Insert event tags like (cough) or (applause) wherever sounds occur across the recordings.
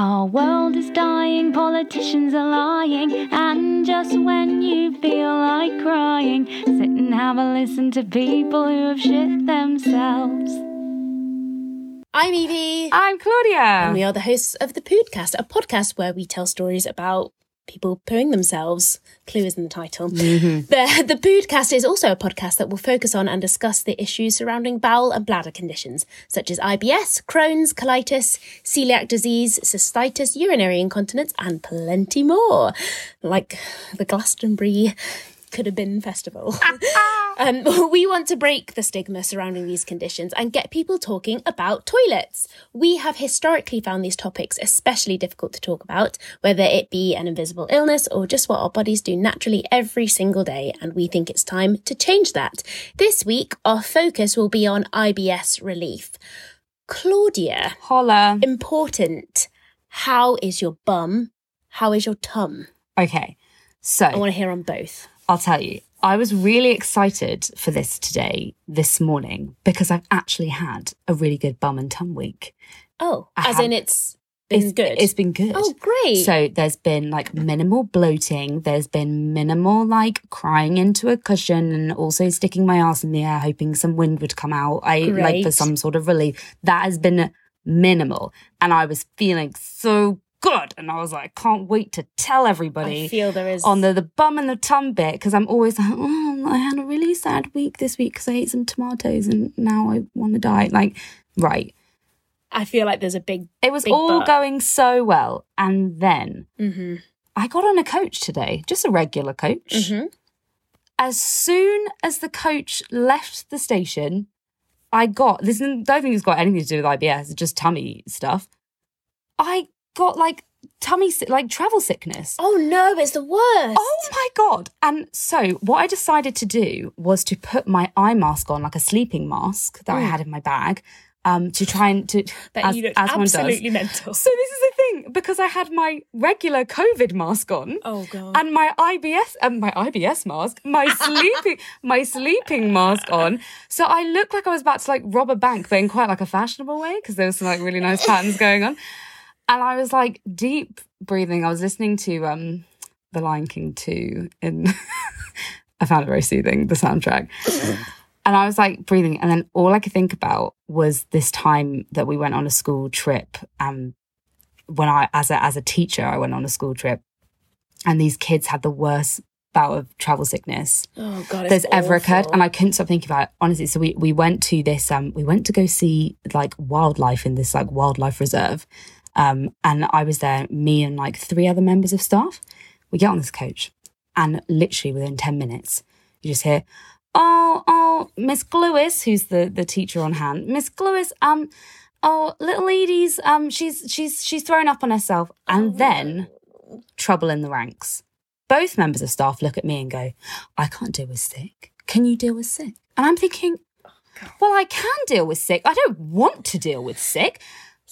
Our world is dying, politicians are lying, and just when you feel like crying, sit and have a listen to people who have shit themselves. I'm Evie. I'm Claudia. And we are the hosts of The Poodcast, a podcast where we tell stories about people pooing themselves. Clue is in the title. Mm-hmm. (laughs) The, the Poodcast is also a podcast that will focus on and discuss the issues surrounding bowel and bladder conditions, such as IBS, Crohn's, colitis, celiac disease, cystitis, urinary incontinence, and plenty more. Like the Glastonbury could have been festival. (laughs) um, (laughs) we want to break the stigma surrounding these conditions and get people talking about toilets. We have historically found these topics especially difficult to talk about, whether it be an invisible illness or just what our bodies do naturally every single day, and we think it's time to change that. This week, our focus will be on IBS relief. Claudia, Holla. important. How is your bum? How is your tum? Okay, so I want to hear on both. I'll tell you, I was really excited for this today, this morning, because I've actually had a really good bum and tum week. Oh, I as in it's been It's good. It's been good. oh, great. So there's been like minimal bloating. There's been minimal like crying into a cushion and also sticking my ass in the air, hoping some wind would come out. I like for some sort of relief. That has been minimal, and I was feeling so good. And I was like, can't wait to tell everybody I feel there is on the, the bum and the tum bit because I'm always like, oh, I had a really sad week this week because I ate some tomatoes and now I want to die. Like, right. I feel like there's a big. It was Big all going so well. And then hmm I got on a coach today, just a regular coach. hmm As soon as the coach left the station, I got this. I don't think it's got anything to do with IBS, it's just tummy stuff. I got like tummy, si- like travel sickness. Oh no, it's the worst. Oh my god! And so, what I decided to do was to put my eye mask on, like a sleeping mask that I had in my bag, um, to try and to But as, you as one does. absolutely mental. So this is the thing because I had my regular COVID mask on. Oh god. And my IBS, um, my IBS mask, my (laughs) sleeping, my sleeping mask on. So I looked like I was about to like rob a bank, but in quite like a fashionable way because there was some like really nice patterns going on. And I was like deep breathing. I was listening to um, The Lion King two in. (laughs) I found it very soothing the soundtrack. (laughs) And I was like breathing, and then all I could think about was this time that we went on a school trip. Um, when I, as a as a teacher, I went on a school trip, and these kids had the worst bout of travel sickness oh god. There's ever occurred, and I couldn't stop thinking about it. Honestly, so we we went to this um we went to go see like wildlife in this like wildlife reserve, um and I was there, me and like three other members of staff. We get on this coach, and literally within ten minutes, you just hear, "Oh, oh, Miss Glewis, who's the the teacher on hand, Miss Glewis, um." Oh, little Edie's um she's she's she's thrown up on herself. And then trouble in the ranks. Both members of staff look at me and go, I can't deal with sick. Can you deal with sick? And I'm thinking, well, I can deal with sick. I don't want to deal with sick.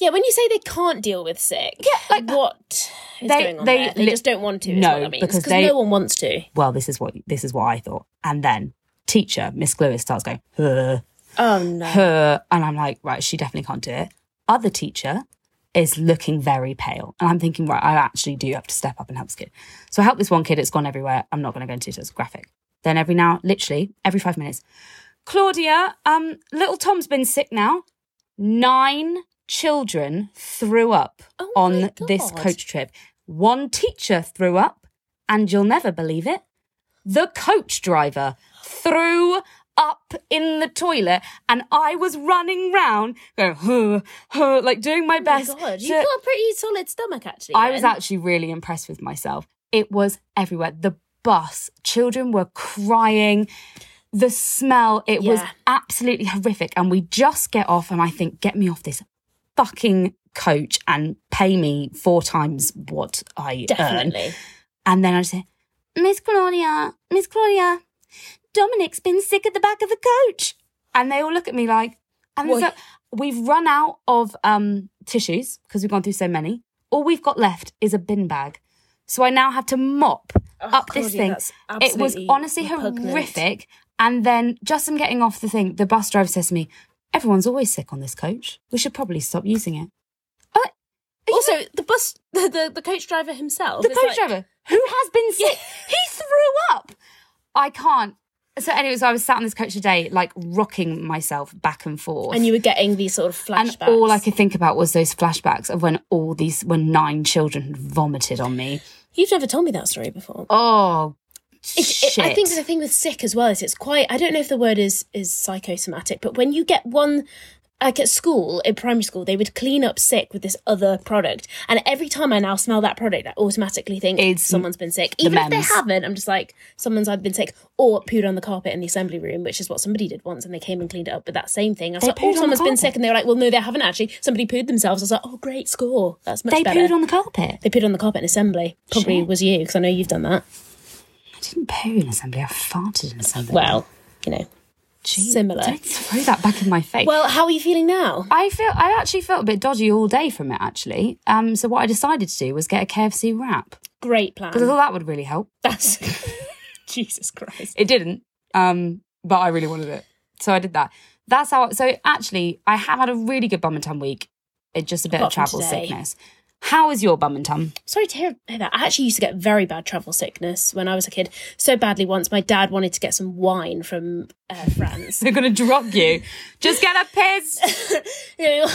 Yeah, when you say they can't deal with sick, Yeah, like- what is They- going on they there? They li- just don't want to. No, what that means. because they- no one wants to. Well, this is what this is what I thought. And then teacher, Miss Lewis, starts going, huh, Oh no. huh. And I'm like, right, she definitely can't do it. Other teacher is looking very pale. And I'm thinking, right, I actually do have to step up and help this kid. So I help this one kid, it's gone everywhere. I'm not going to go into it as graphic. Then every now, literally, every five minutes, Claudia, um, little Tom's been sick now. Nine children threw up Oh on this coach trip. One teacher threw up, and you'll never believe it. The coach driver threw up in the toilet, and I was running round going, huh, huh, like doing my Oh my best. god, you've to- got a pretty solid stomach actually. I was actually really impressed with myself. It was everywhere. The bus, children were crying. The smell, it was absolutely horrific. And we just get off, and I think, get me off this fucking coach and pay me four times what I earn. And then I say, Miss Claudia, Miss Claudia, Dominic's been sick at the back of the coach. And they all look at me like, and so we've run out of um, tissues because we've gone through so many. All we've got left is a bin bag. So I now have to mop Oh, up this Claudia, thing. It was honestly repugnant. horrific. And then just in getting off the thing, the bus driver says to me, Everyone's always sick on this coach. We should probably stop using it. Uh, you Also, the bus bus, the, the, the coach driver himself. the coach like- driver who has been sick. He threw up. I can't. So, anyways, I was sat on this coach today, like rocking myself back and forth. And you were getting these sort of flashbacks. And all I could think about was those flashbacks of when all these, when nine children had vomited on me. You've never told me that story before. Oh, It- it- I think the thing with sick as well is it's quite. I don't know if the word is is psychosomatic, but when you get one. Like at school, in primary school, they would clean up sick with this other product. And every time I now smell that product, I automatically think It's someone's been sick. Even if they haven't, I'm just like, someone's either been sick or pooed on the carpet in the assembly room, which is what somebody did once. And they came and cleaned it up with that same thing. I was They like, oh, on the someone's been sick. And they were like, well, no, they haven't actually. Somebody pooed themselves. I was like, oh, great score. That's much they better. pooed on the carpet. they pooed on the carpet in assembly. Probably Shit. was you, because I know you've done that. I didn't poo in assembly. I farted in assembly. Well, you know. Gee, similar. Don't throw that back in my face. Well, how are you feeling now? I feel I actually felt a bit dodgy all day from it. Actually, um, so what I decided to do was get a KFC wrap Great plan. because I thought that would really help. That's (laughs) Jesus Christ. It didn't, um, but I really wanted it, so I did that. That's how. So actually, I have had a really good bum and tum week. It just a bit Apart of travel sickness. How is your bum and tum? Sorry to hear hear that. I actually used to get very bad travel sickness when I was a kid. So badly once my dad wanted to get some wine from uh, France. They're gonna drop you. Just get a piss. (laughs) You know,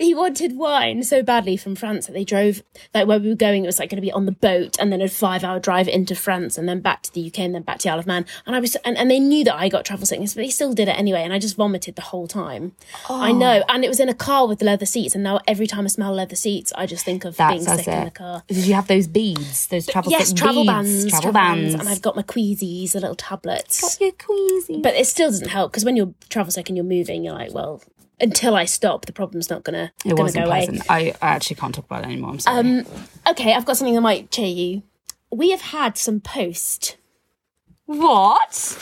he wanted wine so badly from France that they drove like where we were going. It was like going to be on the boat and then a five-hour drive into France and then back to the UK and then back to the Isle of Man. And I was and, and they knew that I got travel sickness, but they still did it anyway. And I just vomited the whole time. I know, and it was in a car with leather seats. And now every time I smell leather seats, I just think of That's, being sick in the car. Did you have those beads? Those travel Yes, travel beads? bands, travel, bands, bands. and I've got my Queasies, the little tablets. You're queasy. But it still doesn't help because when you're travel sick and you're moving, you're like, well, until I stop, the problem's not gonna it gonna wasn't go away. I, I actually can't talk about it anymore. I'm sorry. Um, okay, I've got something that might cheer you. We have had some post. what?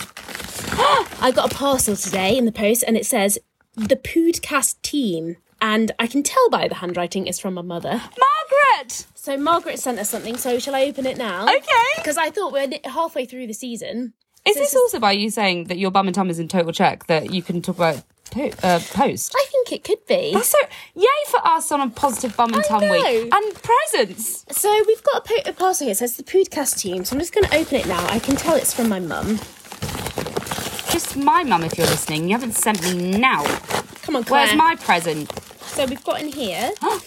(gasps) I got a parcel today in the post, and it says the Poodcast team, and I can tell by the handwriting it's from my mother. Margaret. So Margaret sent us something. So shall I open it now? Okay. Because I thought we're halfway through the season. Is this this is- also by you saying that your bum and tum is in total check that you can talk about po- uh, post? I think it could be. That's so yay for us on a positive bum and I tum know. week and presents. So we've got a, po- a parcel here. It says the Poodcast team. So I'm just going to open it now. I can tell it's from my mum. Just my mum, if you're listening, you haven't sent me now. Come on, Claire. Where's my present? So we've got in here. (gasps) oh,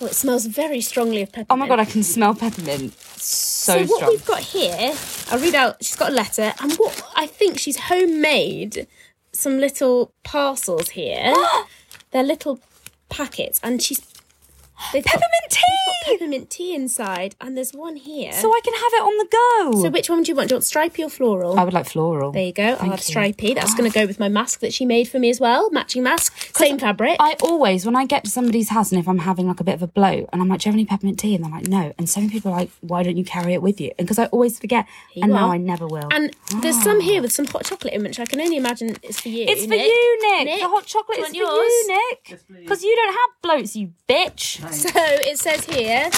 it smells very strongly of peppermint. Oh my god, I can smell peppermint. So, So what strong. we've got here, I'll read out. She's got a letter, and what I think she's homemade some little parcels here. (gasps) They're little packets, and she's they've got- Peppermint they've got tea! peppermint tea inside, and there's one here. So I can have it on the go. So which one do you want? Do you want stripy or floral? I would like floral. there you go. I'll Thank have you. stripy. That's (gasps) going to go with my mask that she made for me as well. Matching mask, same fabric. I always, when I get to somebody's house and if I'm having like a bit of a bloat and I'm like, do you have any peppermint tea? And they're like, no. And so many people are like, why don't you carry it with you? And because I always forget. Here and you now are. I never will. and there's some ah. here with some hot chocolate in, which I can only imagine it's for you. it's for Nick. you, Nick. Nick, The hot chocolate do is you for want you. Nick. Because you don't have bloats, you bitch. So it says here.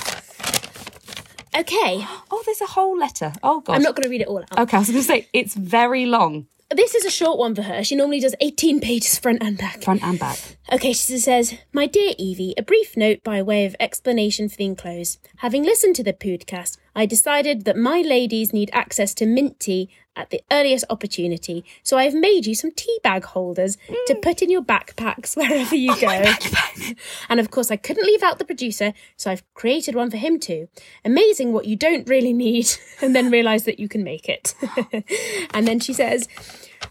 Okay, Oh, there's a whole letter. Oh, God. I'm not going to read it all out. Okay, I was going to say, it's very long, This is a short one for her. She normally does 18 pages front and back. front and back. Okay, she says, My dear Evie, a brief note by way of explanation for the enclosed. Having listened to the podcast, I decided that my ladies need access to mint tea at the earliest opportunity, so I have made you some tea bag holders to put in your backpacks (laughs) wherever you oh, go. (laughs) and of course, I couldn't leave out the producer, so I've created one for him too. Amazing what you don't really need, (laughs) and then realise that you can make it. and then she says,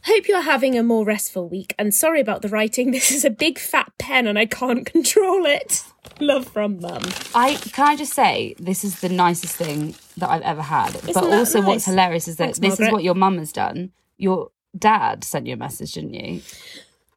Hope you're having a more restful week, and sorry about the writing. (laughs) This is a big fat pen and I can't (laughs) control it. Love from mum. I can I just say this is the nicest thing that I've ever had. but that also, nice? what's hilarious is that Thanks, this is what your mum has done. Your dad sent you a message, didn't you?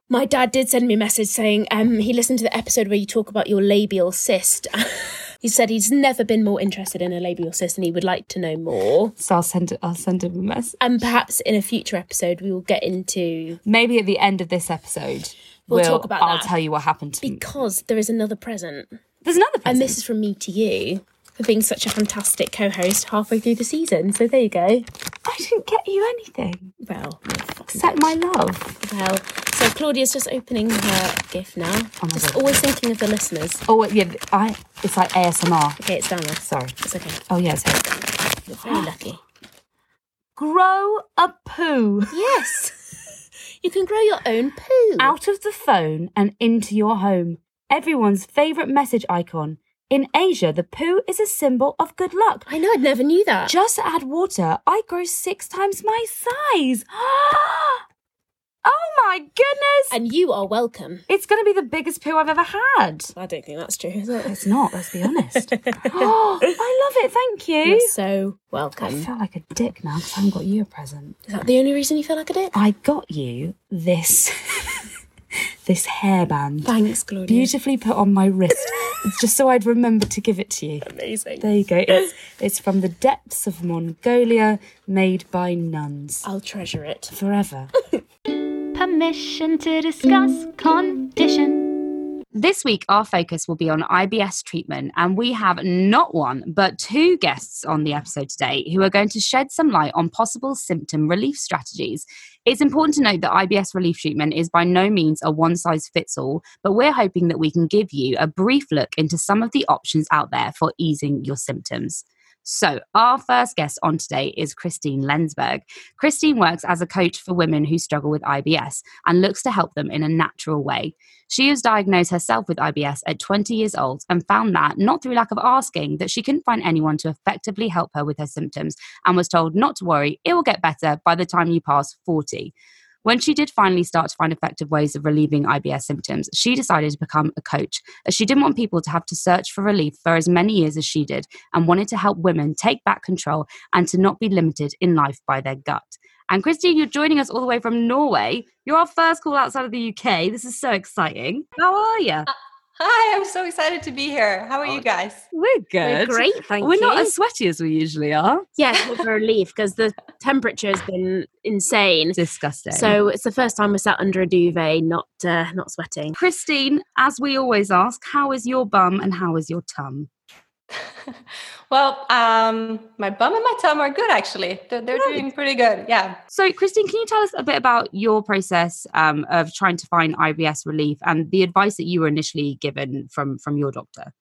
My dad did send me a message saying um, he listened to the episode where you talk about your labial cyst. (laughs) he said he's never been more interested in a labial cyst and he would like to know more. So I'll send it. I'll send him a message. And perhaps in a future episode, we will get into Maybe at the end of this episode, We'll talk about I'll that. tell you what happened to me. because there is another present. There's another present. And this is from me to you for being such a fantastic co host halfway through the season. So there you go. I didn't get you anything Well, except my love. well, So Claudia's just opening her gift now. Oh my just God. always thinking of the listeners. Oh yeah, I. It's like ASMR. Okay, it's down there. Sorry. It's okay. Oh yeah, it's here. You're very lucky. Grow a poo Yes. (laughs) you can grow your own poo. out of the phone and into your home. Everyone's favorite message icon. In Asia, the poo is a symbol of good luck. I know, I never knew that. Just add water. I grow six times my size. (gasps) oh my goodness! and you are welcome. It's going to be the biggest poo I've ever had. I don't think that's true, is it? It's not, let's be honest. oh, (laughs) (gasps) I love it. Thank you. You're so welcome. I feel like a dick now because I haven't got you a present. Is that the only reason you feel like a dick? I got you this (laughs) this hairband. Thanks, Claudia. Beautifully put on my wrist, just so I'd remember to give it to you. Amazing. There you go. It's, it's from the depths of Mongolia, made by nuns. I'll treasure it. Forever. (laughs) Permission to discuss condition. This week, our focus will be on IBS treatment, and we have not one, but two guests on the episode today who are going to shed some light on possible symptom relief strategies. It's important to note that IBS relief treatment is by no means a one size fits all, but we're hoping that we can give you a brief look into some of the options out there for easing your symptoms. So, our first guest on today is Christine Lensberg. Christine works as a coach for women who struggle with IBS and looks to help them in a natural way. She was diagnosed herself with IBS at 20 years old and found that, not through lack of asking, that she couldn't find anyone to effectively help her with her symptoms and was told not to worry, it will get better by the time you pass 40. When she did finally start to find effective ways of relieving IBS symptoms, she decided to become a coach, as she didn't want people to have to search for relief for as many years as she did and wanted to help women take back control and to not be limited in life by their gut. And Christine, you're joining us all the way from Norway. You're our first call outside of the UK. This is so exciting. How are you? Hi, I'm so excited to be here. How are you guys? We're good. We're great, thank you. We're not as sweaty as we usually are. Yes, yeah, with relief because the temperature has been insane. Disgusting. So it's the first time we're sat under a duvet, not uh, not sweating. Christine, as we always ask, how is your bum and how is your tum? (laughs) well, um, my bum and my tum are good actually. They're, they're Good. doing pretty good. Yeah. So, Christine, can you tell us a bit about your process um, of trying to find IBS relief and the advice that you were initially given from from your doctor?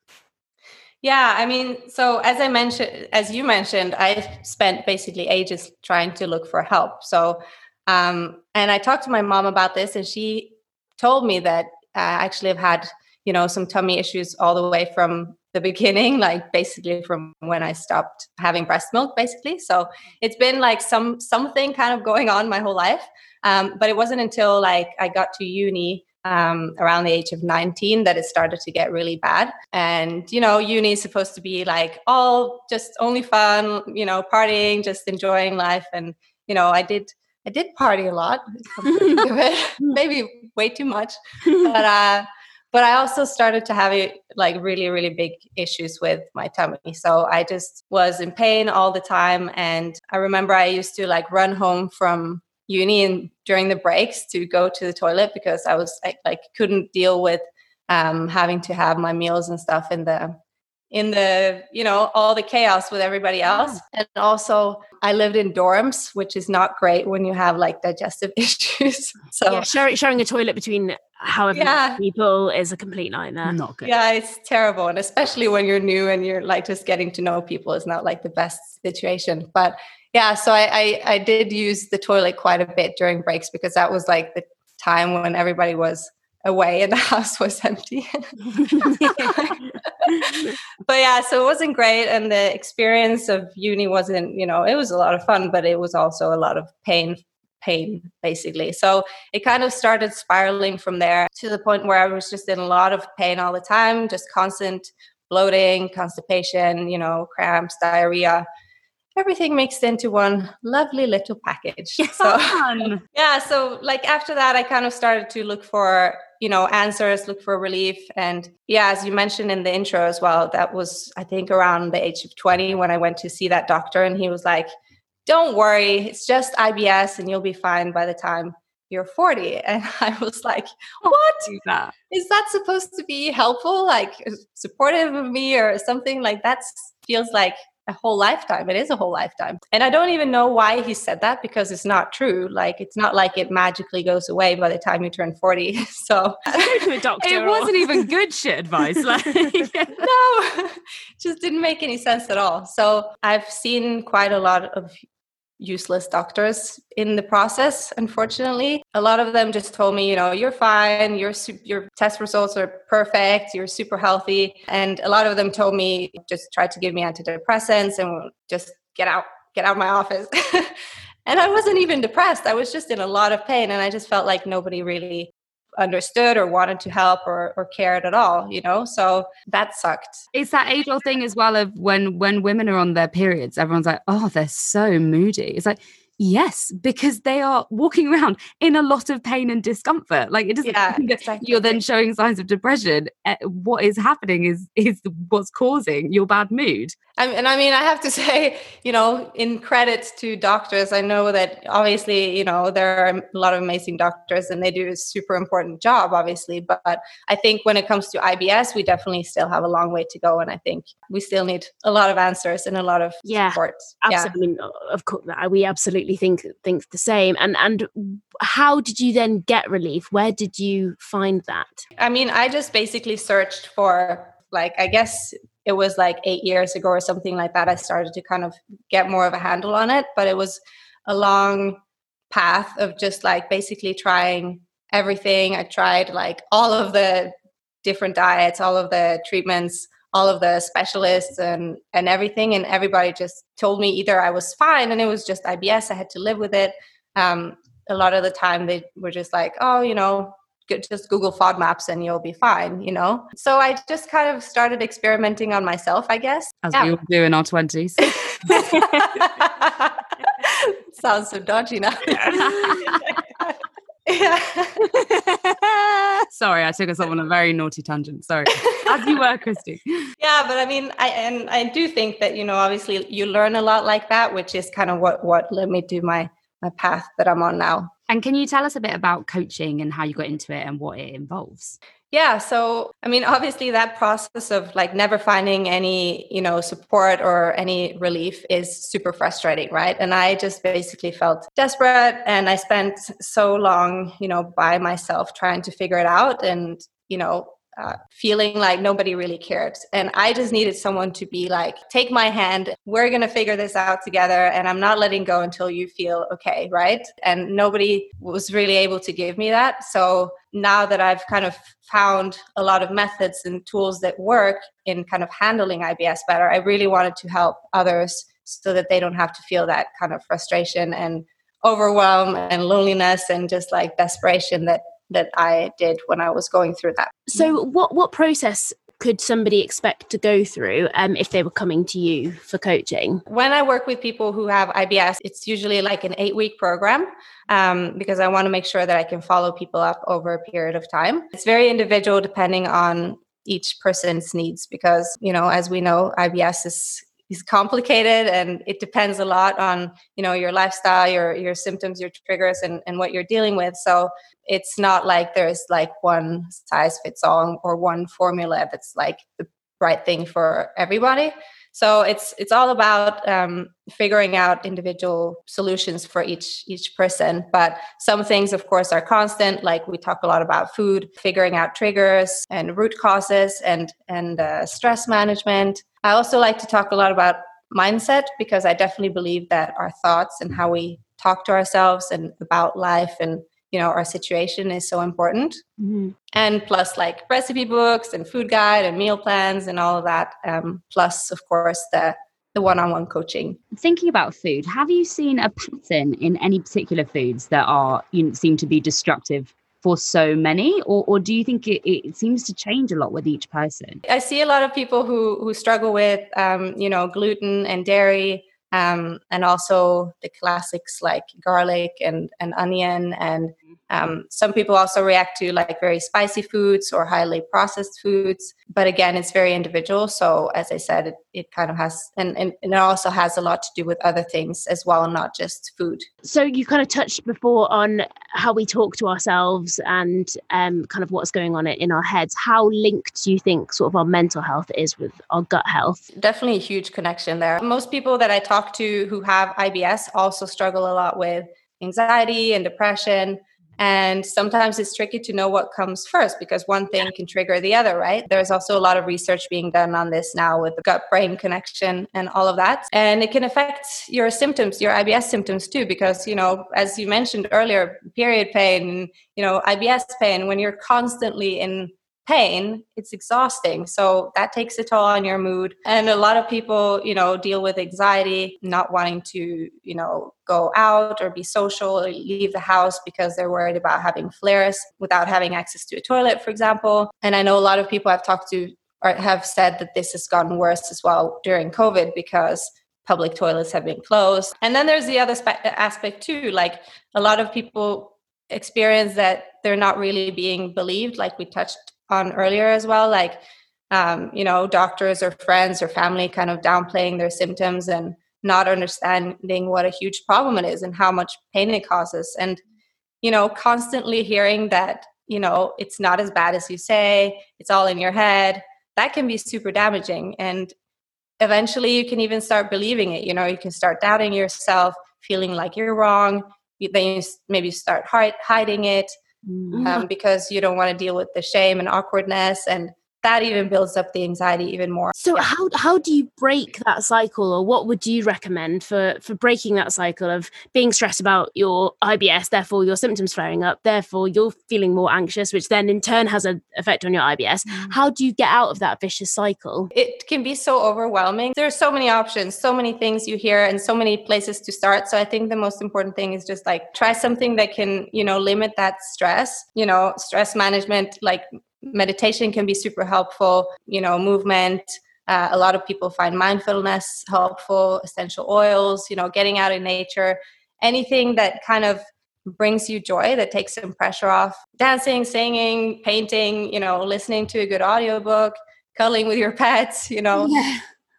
Yeah, I mean, so as I mentioned, as you mentioned, I spent basically ages trying to look for help. So, um, and I talked to my mom about this, and she told me that I actually have had, you know, some tummy issues all the way from the beginning, like basically from when I stopped having breast milk, basically. So it's been like some something kind of going on my whole life. Um, but it wasn't until like I got to uni um, around the age of 19 that it started to get really bad. And, you know, uni is supposed to be like all just only fun, you know, partying, just enjoying life. And, you know, I did. I did party a lot, come to think of it. (laughs) maybe way too much. But uh, but I also started to have it, like really, really big issues with my tummy. So I just was in pain all the time. And I remember I used to like run home from uni and during the breaks to go to the toilet because I was like, like couldn't deal with um, having to have my meals and stuff in the in the you know all the chaos with everybody else and also i lived in dorms which is not great when you have like digestive (laughs) issues so yeah, sharing, sharing a toilet between however Yeah. many people is a complete nightmare. Not good. Yeah, it's terrible. And especially when you're new and you're like just getting to know people is not like the best situation. But yeah, so I, I, I did use the toilet quite a bit during breaks because that was like the time when everybody was away and the (laughs) house was empty. (laughs) but yeah, so it wasn't great. And the experience of uni wasn't, you know, it was a lot of fun, but it was also a lot of pain pain basically. So it kind of started spiraling from there to the point where i was just in a lot of pain all the time just constant bloating constipation you know cramps diarrhea. Everything mixed into one lovely little package. (laughs) So Fun. (laughs) yeah so like after that i kind of started to look for you know answers look for relief. And yeah as you mentioned in the intro as well that was i think around the age of 20 when i went to see that doctor. And he was like don't worry it's just ibs and you'll be fine by the time you're 40 (laughs) and i was like oh, what Do that. is that supposed to be helpful like uh, supportive of me or something like that feels like a whole lifetime. It is a whole lifetime. And I don't even know why he said that because it's not true. Like it's not like it magically goes away by the time you turn 40. (laughs) So go to a doctor. It wasn't even (laughs) good shit advice. Like no, just didn't make any sense at all. So I've seen quite a lot of useless doctors in the process unfortunately. A lot of them just told me you know you're fine. Your your test results are perfect. You're super healthy. And a lot of them told me just try to give me antidepressants and just get out get out of my office. (laughs) And i wasn't even depressed. I was just in a lot of pain and i just felt like nobody really understood or wanted to help or, or cared at all you know? So that sucked. It's that age old thing as well of when when women are on their periods everyone's like oh they're so moody. It's like Yes, because they are walking around in a lot of pain and discomfort. Like it doesn't yeah, exactly. you're then showing signs of depression. Eh, what is happening is is what's causing your bad mood. and I mean, I have to (laughs) say, you know, in credits to doctors, I know that obviously, you know, there are a lot of amazing doctors and they do a super important job, obviously. But I think when it comes to IBS, we definitely still have a long way to go. And I think we still need a lot of answers and a lot of yeah, support. Absolutely. Yeah. Of course, we absolutely absolutely think think the same. And and how did you then get relief? Where did you find that? I mean, I just basically searched for like I guess it was like 8 years ago or something like that I started to kind of get more of a handle on it, but it was a long path of just like basically trying everything. I tried like all of the different diets, all of the treatments all of the specialists and and everything and everybody just told me either i was fine and it was just ibs i had to live with it. Um, a lot of the time they were just like oh you know just google fodmaps and you'll be fine you know? So i just kind of started experimenting on myself i guess. As yeah. we all do in our 20s (laughs) sounds so dodgy now (laughs) (laughs) yeah. Sorry, I took us off on a very naughty tangent. Sorry. As you were, Christy. (laughs) Yeah, but I mean, I and I do think that, you know, obviously you learn a lot like that, which is kind of what what led me to my my path that I'm on now. And can you tell us a bit about coaching and how you got into it and what it involves? Yeah, so I mean, obviously, that process of like never finding any, you know, support or any relief is super frustrating, right? And I just basically felt desperate, and I spent so long, you know, by myself trying to figure it out, and you know, uh, feeling like nobody really cared. And I just needed someone to be like, take my hand, we're going to figure this out together. And I'm not letting go until you feel okay, right? And nobody was really able to give me that. So now that I've kind of found a lot of methods and tools that work in kind of handling IBS better, I really wanted to help others so that they don't have to feel that kind of frustration and overwhelm and loneliness and just like desperation that that I did when I was going through that. So, what what process could somebody expect to go through um, if they were coming to you for coaching? When I work with people who have IBS, it's usually like an eight week program um, because I want to make sure that I can follow people up over a period of time. It's very individual depending on each person's needs because, you know, as we know, IBS is is complicated and it depends a lot on you know your lifestyle your your symptoms your triggers and, and what you're dealing with. So it's not like there's like one size fits all or one formula that's like the right thing for everybody. So it's it's all about um, figuring out individual solutions for each each person. But some things of course are constant like we talk a lot about food figuring out triggers and root causes and and uh, stress management I also like to talk a lot about mindset because I definitely believe that our thoughts and how we talk to ourselves and about life and you know our situation is so important mm-hmm. and plus like recipe books and food guide and meal plans and all of that um, plus of course the the one-on-one coaching thinking about food have you seen a pattern in any particular foods that are you know, seem to be destructive for so many or, or do you think it, it, seems to change a lot with each person? I see a lot of people who who struggle with um, you know gluten and dairy um, and also the classics like garlic and, and onion and Um, some people also react to like very spicy foods or highly processed foods, but again, it's very individual. So as I said, it, it kind of has, and, and, and it also has a lot to do with other things as well, not just food. So you kind of touched before on how we talk to ourselves and um, kind of what's going on in our heads. How linked do you think sort of our mental health is with our gut health? Definitely a huge connection there. Most people that I talk to who have IBS also struggle a lot with anxiety and depression. And sometimes it's tricky to know what comes first because one thing can trigger the other, right? There's also a lot of research being done on this now with the gut brain connection and all of that. And it can affect your symptoms, your IBS symptoms too, because, you know, as you mentioned earlier, period pain, you know, IBS pain, when you're constantly in pain it's exhausting. So that takes a toll on your mood. And a lot of people you know deal with anxiety not wanting to you know go out or be social or leave the house because they're worried about having flares without having access to a toilet for example. And i know a lot of people i've talked to or have said that this has gotten worse as well during covid because public toilets have been closed. And then there's the other spe- aspect too like a lot of people experience that they're not really being believed like we touched on earlier as well like um, you know doctors or friends or family kind of downplaying their symptoms and not understanding what a huge problem it is and how much pain it causes. And you know constantly hearing that you know it's not as bad as you say it's all in your head that can be super damaging. And eventually you can even start believing it you know you can start doubting yourself feeling like you're wrong then you maybe start hiding it mm-hmm. um, because you don't want to deal with the shame and awkwardness and that even builds up the anxiety even more. So yeah. how how do you break that cycle or what would you recommend for for breaking that cycle of being stressed about your IBS therefore your symptoms flaring up therefore you're feeling more anxious which then in turn has an effect on your IBS. Mm. How do you get out of that vicious cycle? It can be so overwhelming. There's so many options, so many things you hear and so many places to start. So I think the most important thing is just like try something that can, you know, limit that stress, you know, stress management like meditation can be super helpful you know movement uh, a lot of people find mindfulness helpful essential oils you know getting out in nature anything that kind of brings you joy that takes some pressure off dancing singing painting you know listening to a good audiobook cuddling with your pets you know yeah.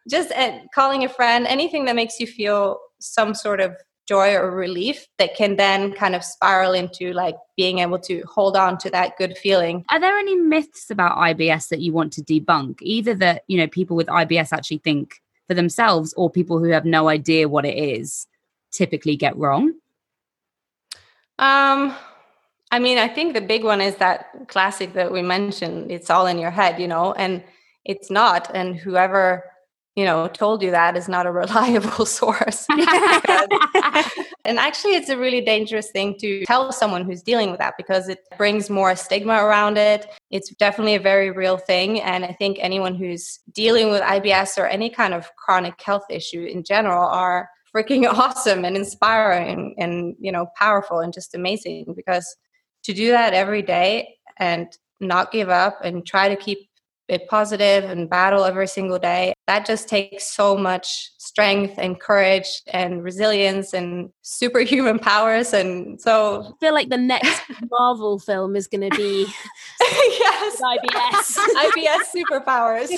just uh, calling a friend anything that makes you feel some sort of joy or relief that can then kind of spiral into like being able to hold on to that good feeling. Are there any myths about IBS that you want to debunk? Either that, you know, people with IBS actually think for themselves or people who have no idea what it is typically get wrong? Um I mean, I think the big one is that classic that we mentioned, it's all in your head, you know, and it's not and whoever you know told you that is not a (laughs) reliable source. (laughs) (laughs) And actually it's a really dangerous thing to tell someone who's dealing with that because it brings more stigma around it. It's definitely a very real thing. And i think anyone who's dealing with ibs or any kind of chronic health issue in general are freaking awesome and inspiring and you know powerful and just amazing because to do that every day and not give up and try to keep be positive and battle every single day. That just takes so much strength and courage and resilience and superhuman (laughs) powers. And so I feel like the next (laughs) Marvel film is going to be (laughs) yes. IBS. IBS superpowers.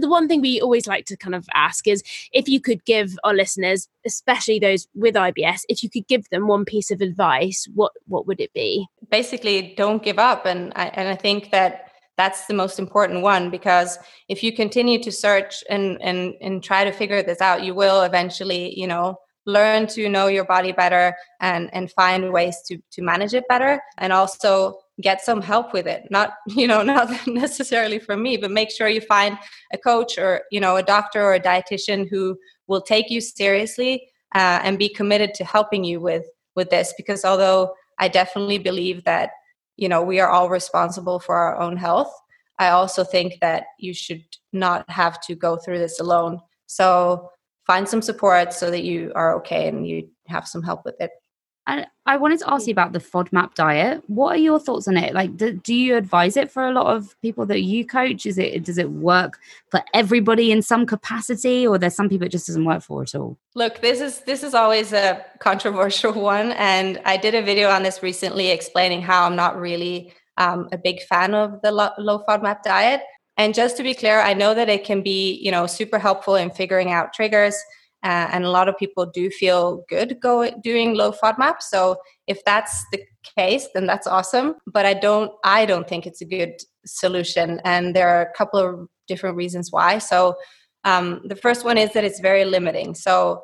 the one thing we always like to kind of ask is if you could give our listeners, especially those with IBS, if you could give them one piece of advice, what what would it be? Basically, don't give up. And I, and I think that that's the most important one because if you continue to search and and and try to figure this out you will eventually you know learn to know your body better and and find ways to to manage it better and also get some help with it. Not (laughs) you know not (laughs) necessarily from me but make sure you find a coach or you know a doctor or a dietitian who will take you seriously uh, and be committed to helping you with with this because although i definitely believe that you know we are all responsible for our own health. I also think that you should not have to go through this alone. So find some support so that you are okay and you have some help with it I, I wanted to ask you about the FODMAP diet. What are your thoughts on it? Like, do, do you advise it for a lot of people that you coach? Is it does it work for everybody in some capacity, or there's some people it just doesn't work for at all? Look, this is this is always a controversial (laughs) one, and I did a video on this recently explaining how I'm not really um, a big fan of the low, low FODMAP diet. And just to be clear, I know that it can be, you know, super helpful in figuring out triggers uh, and a lot of people do feel good go doing low FODMAP. So if that's the case, then that's awesome. But I don't I don't think it's a good solution, and there are a couple of different reasons why. So um, the first one is that it's very limiting. So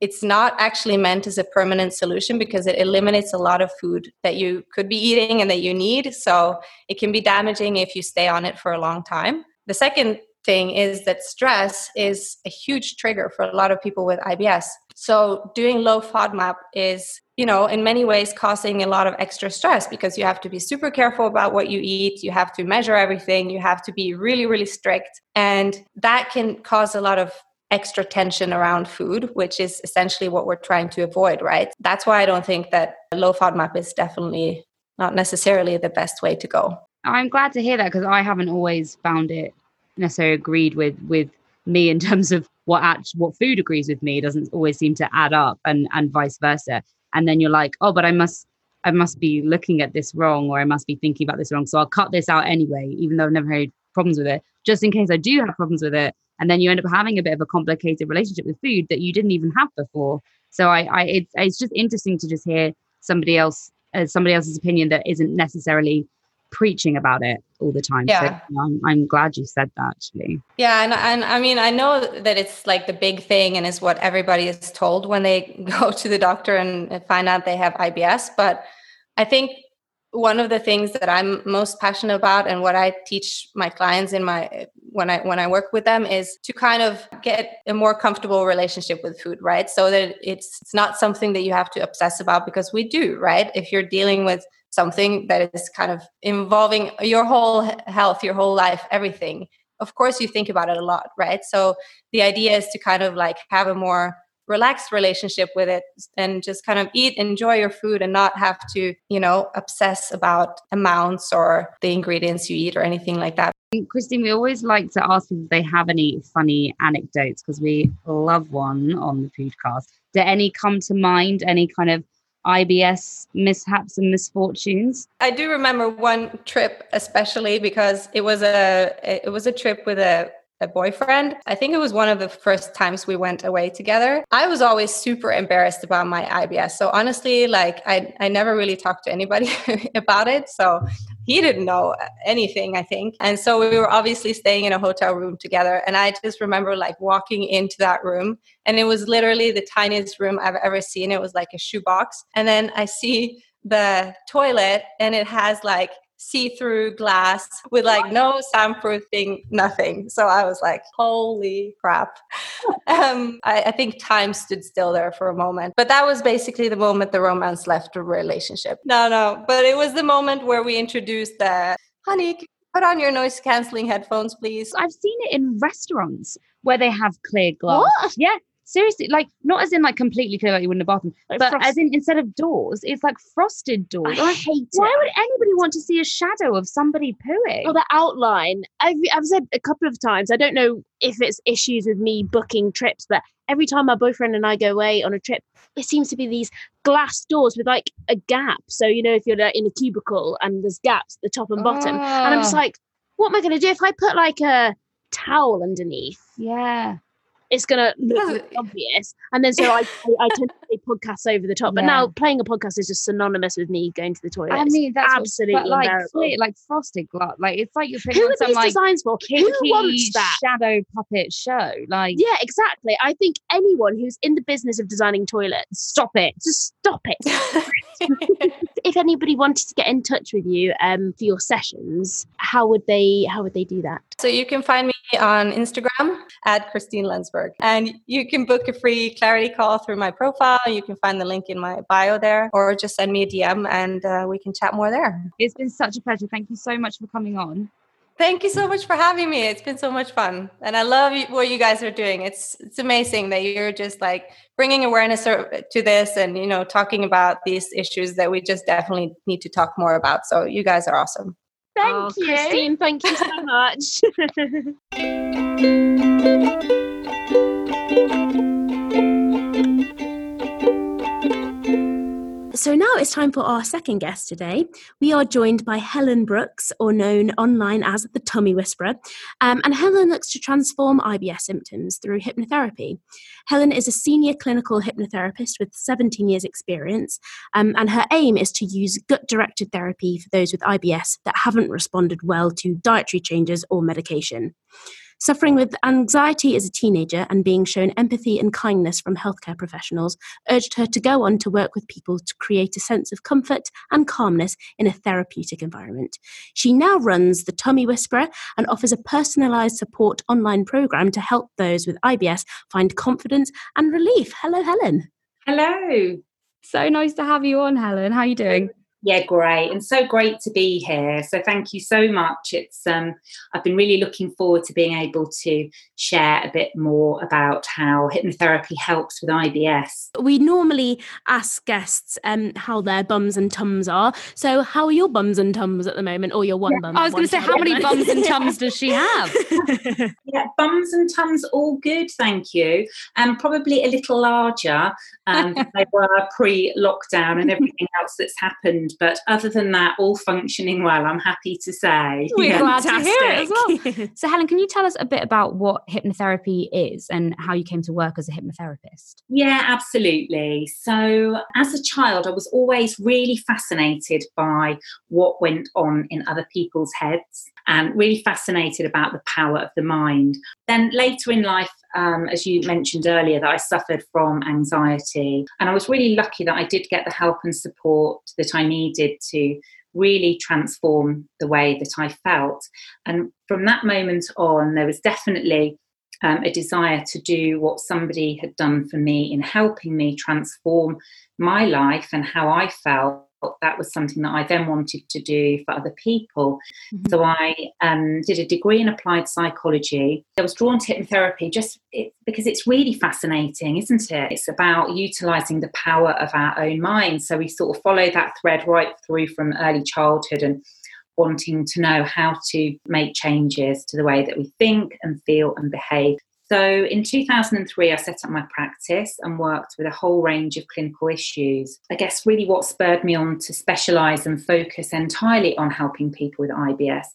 it's not actually meant as a permanent solution because it eliminates a lot of food that you could be eating and that you need. So it can be damaging if you stay on it for a long time. The second thing is that stress is a huge trigger for a lot of people with IBS. So doing low FODMAP is, you know, in many ways causing a lot of extra stress because you have to be super careful about what you eat, you have to measure everything, you have to be really really strict and that can cause a lot of extra tension around food, which is essentially what we're trying to avoid, right? That's why I don't think that low FODMAP is definitely not necessarily the best way to go. Oh, I'm glad to hear that because I haven't always found it necessarily agreed with with me in (laughs) terms of what act, what food agrees with me doesn't always seem to add up and and vice versa. And then you're like oh but i must i must be looking at this wrong or i must be thinking about this wrong so i'll cut this out anyway even though i've never had problems with it just in case i do have problems with it. And then you end up having a bit of a complicated relationship with food that you didn't even have before. So i i it's, it's just interesting to just hear somebody else uh, somebody else's opinion that isn't necessarily preaching about it all the time. Yeah. So I'm, I'm glad you said that actually. Yeah. And, and I mean, I know that it's like the big thing and is what everybody is told when they (laughs) go to the doctor and find out they have IBS. But I think one of the things that I'm most passionate about and what I teach my clients in my when I when I work with them is to kind of get a more comfortable relationship with food, right? So that it's it's not something that you have to obsess about because we do, right? If you're dealing with something that is kind of involving your whole health, your whole life, everything. Of course, you think about it a lot, right? So the idea is to kind of like have a more relaxed relationship with it and just kind of eat enjoy your food and not have to you know obsess about amounts or the ingredients you eat or anything like that. Christine we always like to ask people if they have any funny anecdotes because we love one on the podcast. Do any come to mind? Any kind of IBS mishaps and misfortunes? I do remember one trip especially because it was a it was a trip with a a boyfriend. I think it was one of the first times we went away together. I was always super embarrassed about my IBS. So honestly, like I, I never really talked to anybody (laughs) about it. So he didn't know anything, I think. And so we were obviously staying in a hotel room together. And I just remember like walking into that room and it was literally the tiniest room I've ever seen. It was like a shoebox. And then I see the toilet and it has like see-through glass with like no soundproofing, nothing. So I was like, holy crap. (laughs) Um, I, I, think time stood still there for a moment. But that was basically the moment the romance left the relationship. No, no. But it was the moment where we introduced the honey, put on your noise canceling headphones, please. I've seen it in restaurants where they have clear glass. What? Yeah seriously, like not as in like completely clear like you would in a bathroom, like but frost- as in instead of doors, it's like frosted doors. I, I (sighs) hate Why it. would anybody want to see a shadow of somebody pooing? Or the outline. I've, I've said a couple of times, I don't know if it's issues with me booking trips, but every time my boyfriend and I go away on a trip, it seems to be these glass doors with like a gap. So, you know, if you're in a cubicle and there's gaps at the top and bottom, and I'm just ah. like, what am I going to do if I put like a towel underneath? Yeah it's gonna look obvious. And then so I, (laughs) I, I tend to play podcasts over the top. But yeah. now playing a podcast is just synonymous with me going to the toilet. I mean, that's absolutely what, like clear, like frosted glass. Like it's like you're putting Who on some like designs for? Who wants that shadow puppet show? Like yeah, exactly. I think anyone who's in the business of designing toilets, stop it. Just stop it. (laughs) if anybody wanted to get in touch with you um, for your sessions, how would they how would they do that? So you can find me on Instagram at Christine Lensberg. And you can book a free clarity call through my profile. You can find the link in my bio there, or just send me a DM and uh, we can chat more there. It's been such a pleasure. Thank you so much for coming on. Thank you so much for having me. It's been so much fun, and I love what you guys are doing. It's it's amazing that you're just like bringing awareness to this, and you know, talking about these issues that we just definitely need to talk more about. So you guys are awesome. Thank oh, you, Christine. Thank you so (laughs) much. (laughs) So now it's time for our second guest today. We are joined by Helen Brooks, or known online as the Tummy Whisperer. Um, and Helen looks to transform IBS symptoms through hypnotherapy. Helen is a senior clinical hypnotherapist with 17 years' experience, um, and her aim is to use gut directed therapy for those with IBS that haven't responded well to dietary changes or medication. Suffering with anxiety as a teenager and being shown empathy and kindness from healthcare professionals urged her to go on to work with people to create a sense of comfort and calmness in a therapeutic environment. She now runs the Tummy Whisperer and offers a personalized support online program to help those with IBS find confidence and relief. Hello, Helen. Hello. So nice to have you on, Helen. How are you doing? Yeah, great. And so great to be here. So thank you so much. It's um I've been really looking forward to being able to share a bit more about how hypnotherapy helps with IBS. We normally ask guests um how their bums and tums are. So how are your bums and tums at the moment or your one yeah. bum? I was going to say how many (laughs) bums and tums does she have? (laughs) yeah, bums and tums all good, thank you. And um, probably a little larger um, they were pre-lockdown and everything else that's happened but other than that, all functioning well, I'm happy to say. We're glad to hear it as well. so, Helen, can you tell us a bit about what hypnotherapy is and how you came to work as a hypnotherapist? Yeah, absolutely. So, as a child, I was always really fascinated by what went on in other people's heads and really fascinated about the power of the mind. Then later in life, um, as you mentioned earlier, that I suffered from anxiety. And I was really lucky that I did get the help and support that I needed to really transform the way that I felt. And from that moment on, there was definitely um, a desire to do what somebody had done for me in helping me transform my life and how I felt that was something that I then wanted to do for other people. Mm-hmm. So I um, did a degree in applied psychology. I was drawn to hypnotherapy just it, because it's really fascinating, isn't it? It's about utilizing the power of our own minds. So we sort of follow that thread right through from early childhood and wanting to know how to make changes to the way that we think and feel and behave. So in 2003, I set up my practice and worked with a whole range of clinical issues. I guess really what spurred me on to specialise and focus entirely on helping people with IBS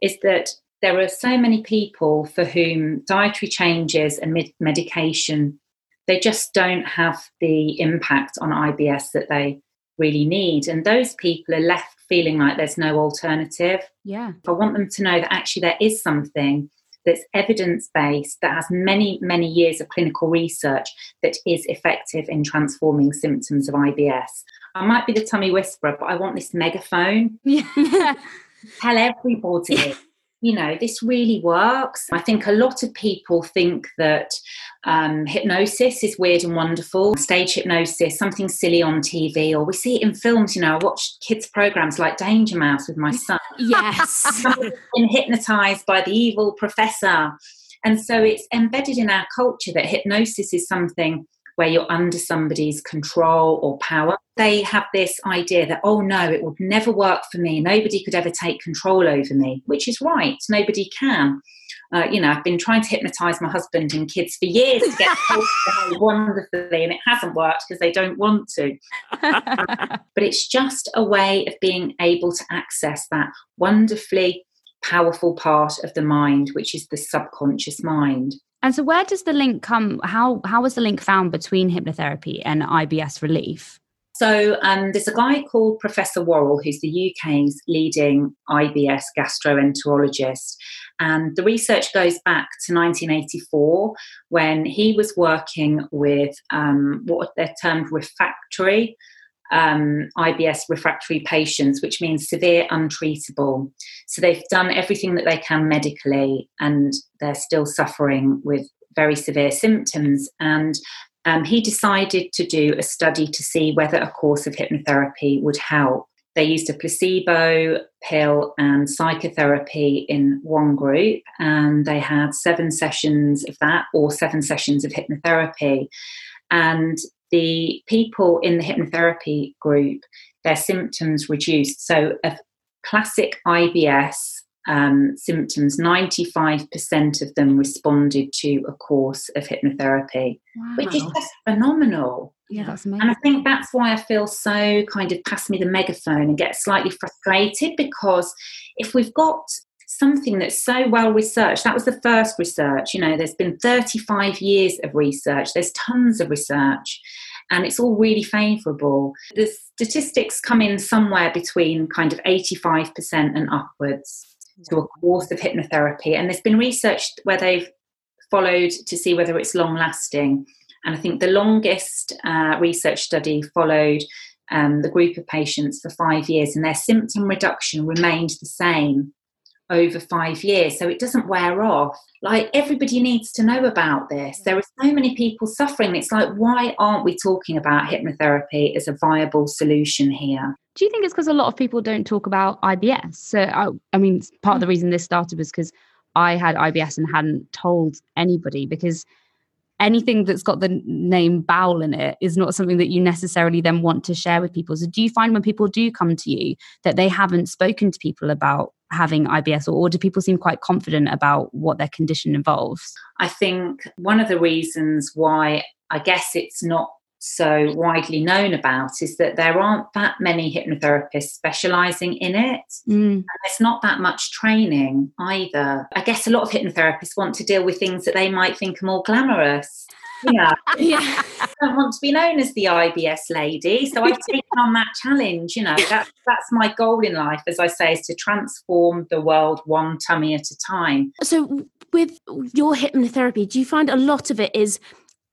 is that there are so many people for whom dietary changes and med- medication they just don't have the impact on IBS that they really need and those people are left feeling like there's no alternative. Yeah. I want them to know that actually there is something that's evidence based, that has many, many years of clinical research that is effective in transforming symptoms of IBS. I might be the tummy whisperer, but I want this megaphone. (laughs) Yeah. Tell everybody you know, this really works. I think a lot of people think that um, hypnosis is weird and wonderful, stage hypnosis, something silly on TV, or we see it in films. You know, I watch kids' programs like Danger Mouse with my son. (laughs) Yes. (laughs) been hypnotized by the evil professor. And so it's embedded in our culture that hypnosis is something where you're under somebody's control or power. They have this idea that, oh no, it would never work for me. Nobody could ever take control over me, which is right. Nobody can. Uh, you know, I've been trying to hypnotize my husband and kids for years to get to behave wonderfully, and it hasn't worked because they don't want to. (laughs) but it's just a way of being able to access that wonderfully powerful part of the mind, which is the subconscious mind. And so, where does the link come? How how was the link found between hypnotherapy and IBS relief? So um, there's a guy called Professor Whorwell, who's the UK's leading IBS gastroenterologist. And the research goes back to 1984 when he was working with um, what they're termed refractory um, IBS refractory patients, which means severe untreatable. So they've done everything that they can medically and they're still suffering with very severe symptoms. And um, he decided to do a study to see whether a course of hypnotherapy would help. they used a placebo pill and psychotherapy in one group, and they had seven sessions of that or seven sessions of hypnotherapy. And the people in the hypnotherapy group, their symptoms reduced. So, a classic IBS um, symptoms, 95% of them responded to a course of hypnotherapy, wow. which is just phenomenal. Yeah, that's amazing. And I think that's why I feel so kind of pass me the megaphone and get slightly frustrated because if we've got something that's so well researched, that was the first research, you know, there's been 35 years of research, there's tons of research and it's all really favourable. The statistics come in somewhere between kind of 85% and upwards to a course of hypnotherapy. And there's been research where they've followed to see whether it's long lasting. And I think the longest uh, research study followed um, the group of patients for five years, and their symptom reduction remained the same over five years. So it doesn't wear off. Like everybody needs to know about this. Mm. There are so many people suffering. It's like, why aren't we talking about hypnotherapy as a viable solution here? Do you think it's because a lot of people don't talk about IBS? So, I, I mean, part of the mm. reason this started was because I had IBS and hadn't told anybody because anything that's got the name bowel in it is not something that you necessarily then want to share with people. So, do you find when people do come to you that they haven't spoken to people about having IBS, or, or do people seem quite confident about what their condition involves? I think one of the reasons why I guess it's not so widely known about is that there aren't that many hypnotherapists specializing in it. Mm. And there's not that much training either. I guess a lot of hypnotherapists want to deal with things that they might think are more glamorous. Yeah. (laughs) (laughs) yeah. I don't want to be known as the IBS lady. So I've (laughs) taken on that challenge. You know, that's that's my goal in life, as I say, is to transform the world one tummy at a time. So with your hypnotherapy, do you find a lot of it is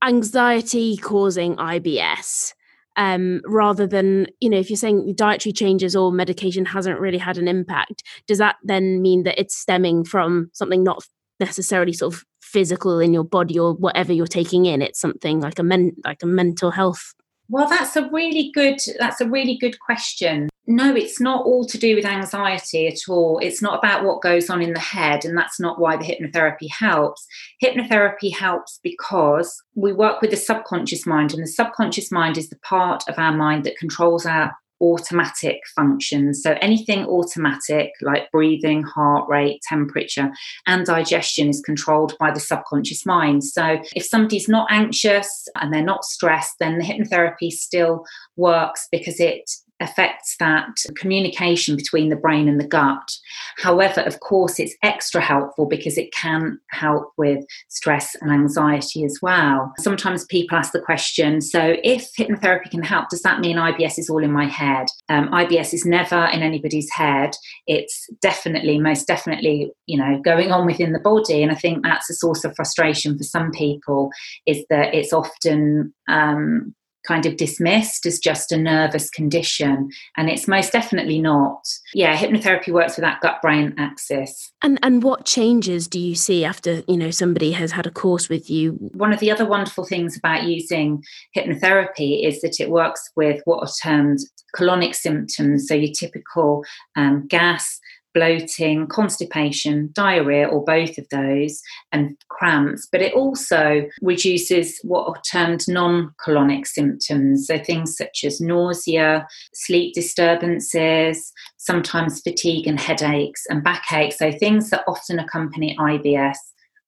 anxiety causing IBS um, rather than, you know, if you're saying dietary changes or medication hasn't really had an impact, does that then mean that it's stemming from something not necessarily sort of physical in your body or whatever you're taking in? It's something like a men- like a mental health well, that's a really good that's a really good question. No, it's not all to do with anxiety at all. It's not about what goes on in the head, and that's not why the hypnotherapy helps. Hypnotherapy helps because we work with the subconscious mind, and the subconscious mind is the part of our mind that controls our automatic functions. So anything automatic, like breathing, heart rate, temperature, and digestion, is controlled by the subconscious mind. So if somebody's not anxious and they're not stressed, then the hypnotherapy still works because it affects that communication between the brain and the gut. However, of course, it's extra helpful because it can help with stress and anxiety as well. Sometimes people ask the question so, if hypnotherapy can help, does that mean IBS is all in my head? Um, IBS is never in anybody's head. It's definitely, most definitely, you know, going on within the body. And I think that's a source of frustration for some people is that it's often um, kind of dismissed as just a nervous condition. And it's most definitely not. Yeah hypnotherapy works with that gut brain axis. And and what changes do you see after you know somebody has had a course with you? One of the other wonderful things about using hypnotherapy is that it works with what are termed colonic symptoms so your typical um, gas bloating, constipation, diarrhea, or both of those, and cramps. But it also reduces what are termed non colonic symptoms. So things such as nausea, sleep disturbances, sometimes fatigue and headaches, and backaches, So things that often accompany IBS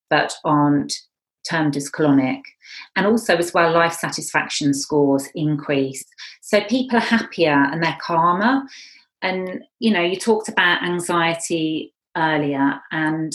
but aren't termed as colonic. And also, as well, life satisfaction scores increase. So people are happier and they're calmer and you know you talked about anxiety earlier and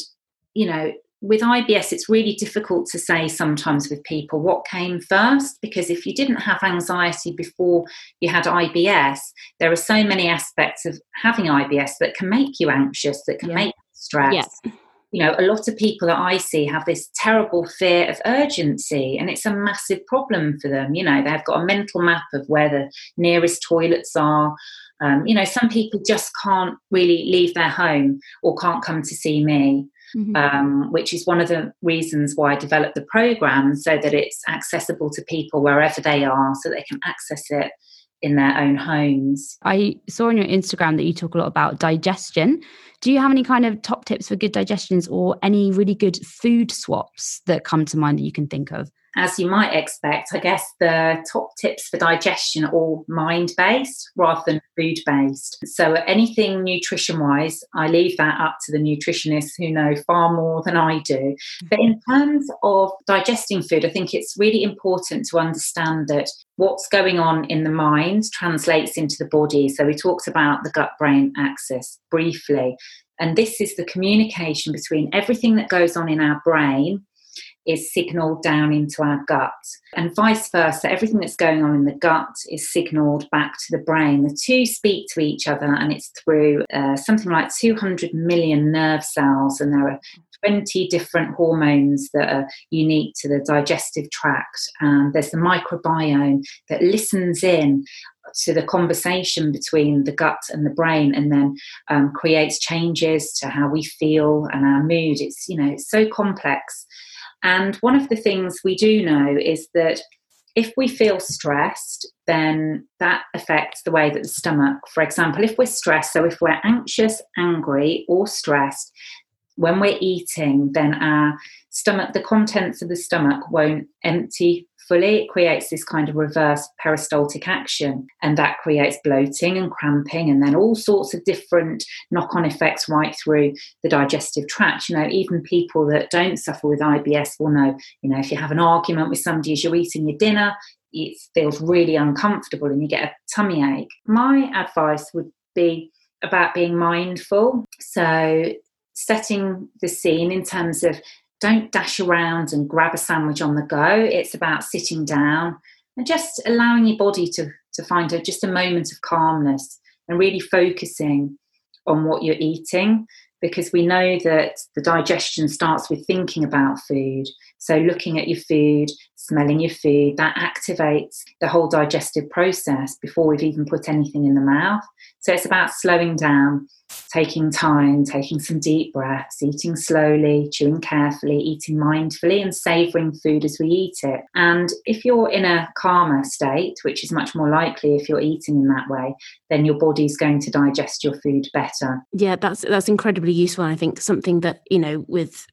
you know with IBS, it's really difficult to say sometimes with people what came first because if you didn't have anxiety before you had IBS, there are so many aspects of having IBS that can make you anxious, that can yeah. make you stressed. Yeah. You know, a lot of people that I see have this terrible fear of urgency, and it's a massive problem for them. You know, they've got a mental map of where the nearest toilets are, um, you know, some people just can't really leave their home or can't come to see me, mm-hmm. um, which is one of the reasons why I developed the program so that it's accessible to people wherever they are, so they can access it in their own homes. I saw on your Instagram that you talk a lot about digestion. Do you have any kind of top tips for good digestions or any really good food swaps that come to mind that you can think of? as you might expect, I guess the top tips for digestion are all mind based rather than food based. So, anything nutrition wise, I leave that up to the nutritionists who know far more than I do. Mm-hmm. But in terms of digesting food, I think it's really important to understand that what's going on in the mind translates into the body. So, we talked about the gut brain axis briefly. And this is the communication between everything that goes on in our brain is signaled down into our gut, and vice versa. Everything that's going on in the gut is signaled back to the brain. The two speak to each other, and it's through uh, something like 200 million nerve cells, and there are 20 different hormones that are unique to the digestive tract. And there's the microbiome that listens in to the conversation between the gut and the brain and then um, creates changes to how we feel and our mood. It's, you know, it's so complex. And one of the things we do know is that if we feel stressed, then that affects the way that the stomach, for example, if we're stressed, so if we're anxious, angry, or stressed, when we're eating, then our stomach, the contents of the stomach won't empty fully, it creates this kind of reverse peristaltic action. And that creates bloating and cramping, and then all sorts of different knock on effects right through the digestive tract. You know, even people that don't suffer with IBS will know, you know, if you have an argument with somebody as you're eating your dinner, it feels really uncomfortable and you get a tummy ache. My advice would be about being mindful. So, setting the scene in terms of don't dash around and grab a sandwich on the go. It's about sitting down and just allowing your body to, to find a, just a moment of calmness and really focusing on what you're eating because we know that the digestion starts with thinking about food. So, looking at your food, smelling your food, that activates the whole digestive process before we've even put anything in the mouth. So, it's about slowing down, taking time, taking some deep breaths, eating slowly, chewing carefully, eating mindfully, and savoring food as we eat it. And if you're in a calmer state, which is much more likely if you're eating in that way, then your body's going to digest your food better. Yeah, that's that's incredibly useful. I think something that you know with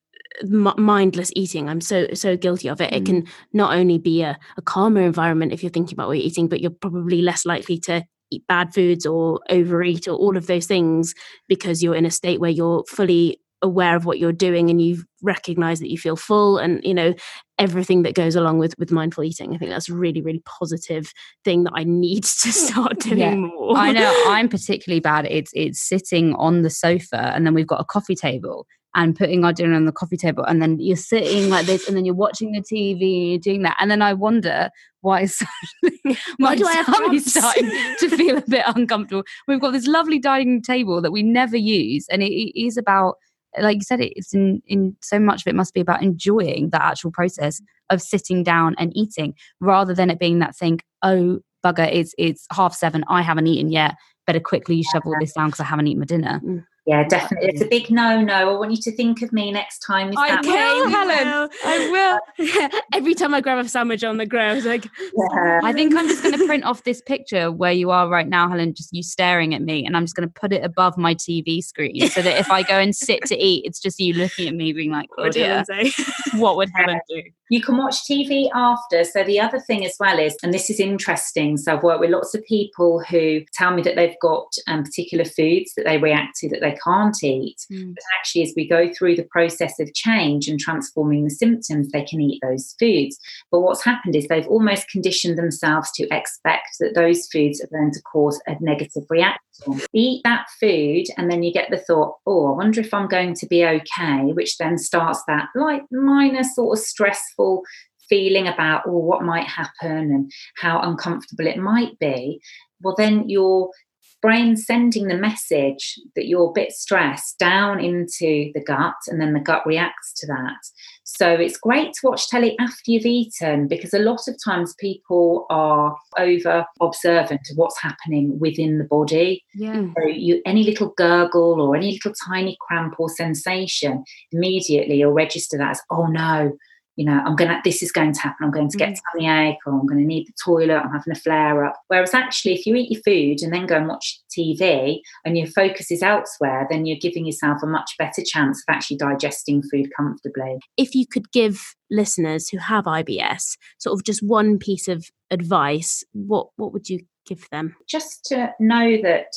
mindless eating. I'm so so guilty of it. Mm. it can not only be a, a calmer environment if you're thinking about what you're eating but you're probably less likely to eat bad foods or overeat or all of those things because you're in a state where you're fully aware of what you're doing and you recognize that you feel full and you know everything that goes along with with mindful eating. I think that's a really really positive thing that i need to (laughs) start doing yeah. more. I know. (laughs) I'm particularly bad. It's it's sitting on the sofa and then we've got a coffee table and putting our dinner on the coffee table and then you're sitting like this and then you're watching the TV you're doing that and then I wonder why (laughs) suddenly my do tummy's starting to feel a bit uncomfortable. We've got this lovely dining table that we never use and it, it is about like you said it's in in so much of it must be about enjoying the actual process of sitting down and eating rather than it being that thing oh bugger it's it's half seven I haven't eaten yet better quickly shovel this down because I haven't eaten my dinner. Mm. Yeah, definitely. It's a big no, no. I want you to think of me next time. Is I will, Helen. I will. (laughs) Every time I grab a sandwich on the go, I was like, yeah. I think I'm just going to print off this picture where you are right now, Helen, just you staring at me, and I'm just going to put it above my TV screen so that if I go and sit to eat, it's just you looking at me, being like, Claudia, (laughs) what would Helen do? You can watch TV after. So the other thing as well is, and this is interesting. So I've worked with lots of people who tell me that they've got um, particular foods that they react to that they can't eat. Mm. But actually, as we go through the process of change and transforming the symptoms, they can eat those foods. But what's happened is they've almost conditioned themselves to expect that those foods are going to cause a negative reaction. Eat that food, and then you get the thought, oh, I wonder if I'm going to be okay, which then starts that like minor sort of stressful feeling about oh, what might happen and how uncomfortable it might be. Well, then you're brain sending the message that you're a bit stressed down into the gut, and then the gut reacts to that. So it's great to watch telly after you've eaten because a lot of times people are over observant of what's happening within the body. Yeah. So you any little gurgle or any little tiny cramp or sensation, immediately you'll register that as, oh no, you know, I'm gonna this is going to happen. I'm going to get mm. tummy ache, or I'm going to need the toilet. I'm having a flare up. Whereas actually, if you eat your food and then go and watch TV, and your focus is elsewhere, then you're giving yourself a much better chance of actually digesting food comfortably. If you could give listeners who have IBS sort of just one piece of advice, what what would you give them? Just to know that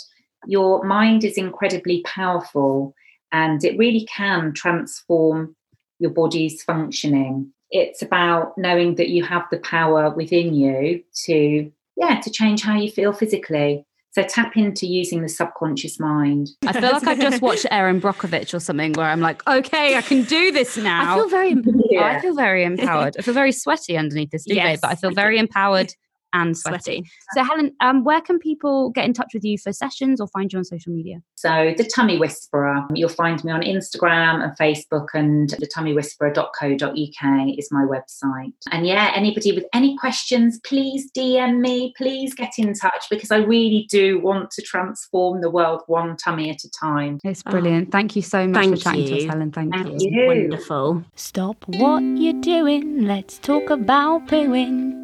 your mind is incredibly powerful and it really can transform your body's functioning. It's about knowing that you have the power within you to, yeah, to change how you feel physically. So tap into using the subconscious mind. I feel like I've just watched (laughs) Erin Brockovich or something where I'm like, okay, I can do this now. I feel very, (laughs) yeah. I feel very empowered. I feel very sweaty underneath this duvet, yes, but I feel very empowered and sweaty. sweaty. So, Helen, um, where can people get in touch with you for sessions or find you on social media? So, The Tummy Whisperer. You'll find me on Instagram and Facebook, and thetummywhisperer.co.uk is my website. And yeah, anybody with any questions, please DM me, please get in touch because I really do want to transform the world one tummy at a time. It's brilliant. Oh, Thank you so much for chatting you. to us, Helen. Thank, Thank you. you. Wonderful. Stop what you're doing. Let's talk about pooing.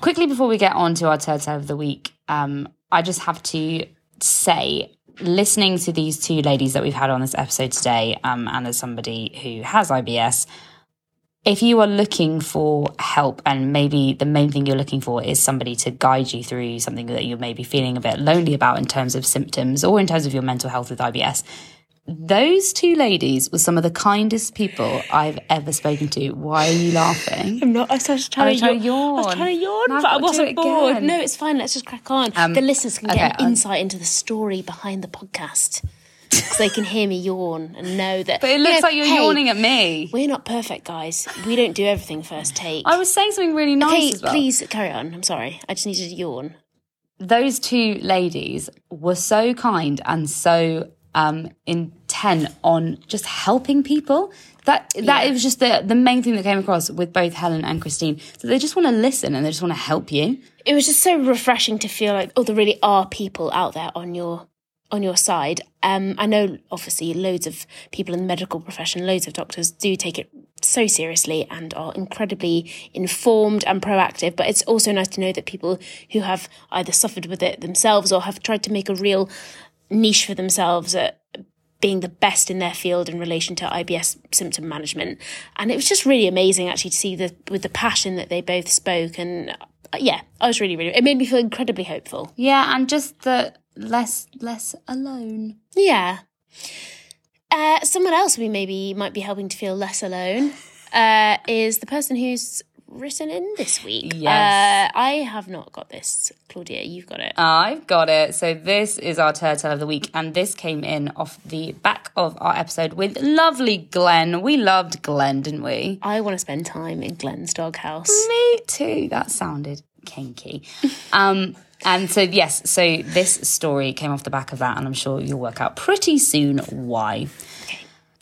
Quickly before we get on to our third of the week, um, I just have to say, listening to these two ladies that we've had on this episode today, um, and as somebody who has IBS, if you are looking for help and maybe the main thing you're looking for is somebody to guide you through something that you may be feeling a bit lonely about in terms of symptoms or in terms of your mental health with IBS, those two ladies were some of the kindest people I've ever spoken to. Why are you laughing? I'm not. I was trying, to, yawn. yawn. I was trying to yawn, but I wasn't bored. No, it's fine. Let's just crack on. Um, the listeners can okay, get an insight into the story behind the podcast. Because they can hear me yawn and know that. But it looks you know, like you're hey, yawning at me. We're not perfect, guys. We don't do everything first take. I was saying something really nice okay, as well. Please carry on. I'm sorry. I just needed to yawn. Those two ladies were so kind and so um, intent on just helping people. That that yeah. was just the the main thing that came across with both Helen and Christine. So they just want to listen and they just want to help you. It was just so refreshing to feel like oh, there really are people out there on your on your side. Um, I know obviously loads of people in the medical profession, loads of doctors do take it so seriously and are incredibly informed and proactive. But it's also nice to know that people who have either suffered with it themselves or have tried to make a real niche for themselves at being the best in their field in relation to IBS symptom management. And it was just really amazing actually to see the with the passion that they both spoke and uh, yeah, I was really really it made me feel incredibly hopeful. Yeah, and just the less less alone. Yeah. Uh, someone else we maybe might be helping to feel less alone uh, is the person who's written in this week. Yes. Uh, I have not got this. Claudia, you've got it. I've got it. So this is our turd tale of the week, and this came in off the back of our episode with lovely Glenn. We loved Glenn, didn't we? I want to spend time in Glenn's doghouse. Me too. That sounded kinky. (laughs) um, and so, yes, so this story came off the back of that, and I'm sure you'll work out pretty soon why.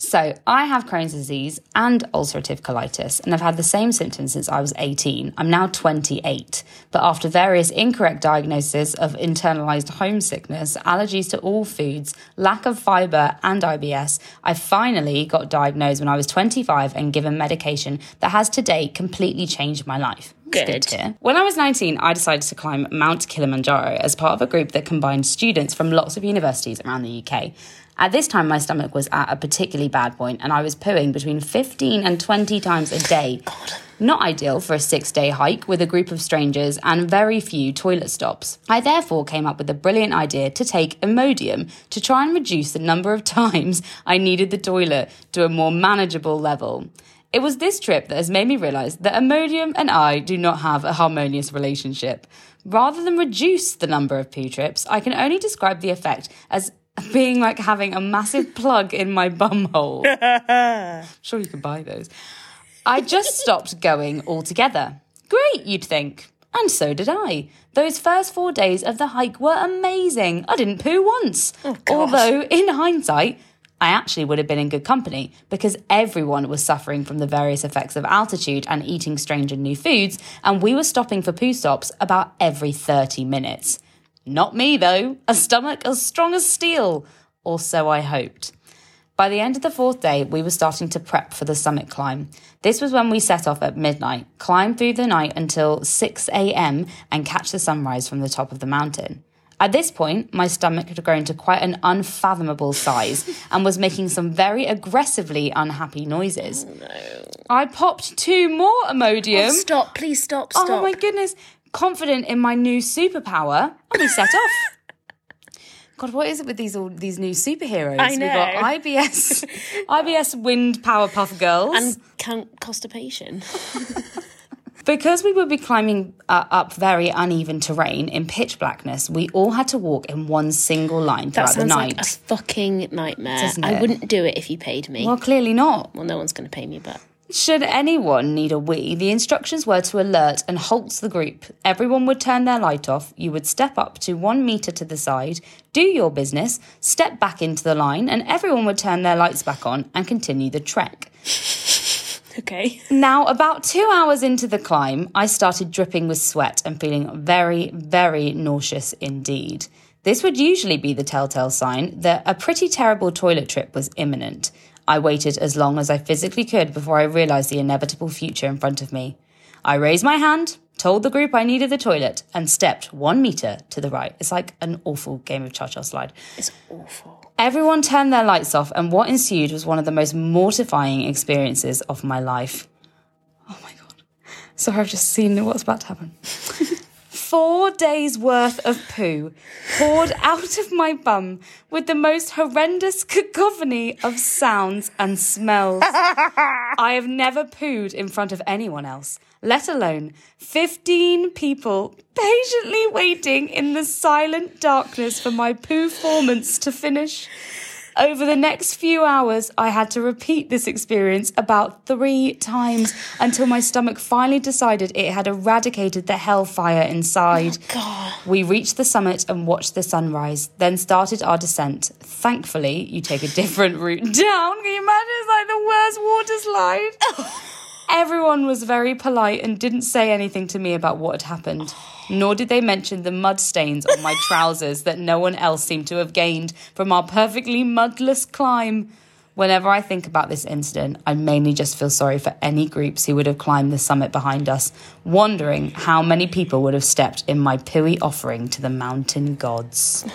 So, I have Crohn's disease and ulcerative colitis, and I've had the same symptoms since I was 18. I'm now 28, but after various incorrect diagnoses of internalized homesickness, allergies to all foods, lack of fiber, and IBS, I finally got diagnosed when I was 25 and given medication that has today completely changed my life. Good. good when I was 19, I decided to climb Mount Kilimanjaro as part of a group that combined students from lots of universities around the UK. At this time, my stomach was at a particularly bad point, and I was pooing between 15 and 20 times a day. God. Not ideal for a six day hike with a group of strangers and very few toilet stops. I therefore came up with a brilliant idea to take Imodium to try and reduce the number of (laughs) times I needed the toilet to a more manageable level. It was this trip that has made me realise that Imodium and I do not have a harmonious relationship. Rather than reduce the number of poo trips, I can only describe the effect as being like having a massive plug in my bum hole. (laughs) sure, you can buy those. I just stopped going altogether. Great, you'd think. And so did I. Those first four days of the hike were amazing. I didn't poo once. Oh, Although, in hindsight, I actually would have been in good company because everyone was suffering from the various effects of altitude and eating strange and new foods, and we were stopping for poo stops about every 30 minutes. Not me, though. A stomach as strong as steel. Or so I hoped. By the end of the fourth day, we were starting to prep for the summit climb. This was when we set off at midnight, climb through the night until 6 a.m., and catch the sunrise from the top of the mountain. At this point, my stomach had grown to quite an unfathomable size and was making some very aggressively unhappy noises. Oh, I popped two more Imodium. Oh, stop, please stop, stop. Oh my goodness. Confident in my new superpower, and we set off. (laughs) God, what is it with these all these new superheroes? I We've got know. IBS, (laughs) IBS Wind power puff Girls. And Count Constipation. (laughs) because we would be climbing uh, up very uneven terrain in pitch blackness, we all had to walk in one single line That throughout the night. like a fucking nightmare. Doesn't I wouldn't do it if you paid me. well, Well, clearly not. Well, no one's going to pay me, but Should anyone need a wee, the instructions were to alert and halt the group. Everyone would turn their light off. You would step up to one metre to the side, do your business, step back into the line, and everyone would turn their lights back on and continue the trek. (laughs) okay. Now, about two hours into the climb, I started dripping with sweat and feeling very, very nauseous indeed. This would usually be the telltale sign that a pretty terrible toilet trip was imminent. I waited as long as I physically could before I realised the inevitable future in front of me. I raised my hand, told the group I needed the toilet, and stepped one metre to the right. It's like an awful game of cha cha slide. It's awful. Everyone turned their lights off, and what ensued was one of the most mortifying experiences of my life. Oh my God. Sorry, I've just seen what's about to happen. (laughs) Four days worth of poo poured out of my bum with the most horrendous cacophony of sounds and smells. (laughs) I have never pooed in front of anyone else, let alone 15 people patiently waiting in the silent darkness for my poo formance to finish. Over the next few hours, I had to repeat this experience about three times until my stomach finally decided it had eradicated the hellfire inside. Oh God. We reached the summit and watched the sunrise, then started our descent. Thankfully, you take a different route (laughs) down. Can you imagine? It's like the worst water slide. Oh. Everyone was very polite and didn't say anything to me about what had happened. Nor did they mention the mud stains on my trousers that no one else seemed to have gained from our perfectly mudless climb. Whenever I think about this incident, I mainly just feel sorry for any groups who would have climbed the summit behind us, wondering how many people would have stepped in my pooey offering to the mountain gods. (laughs)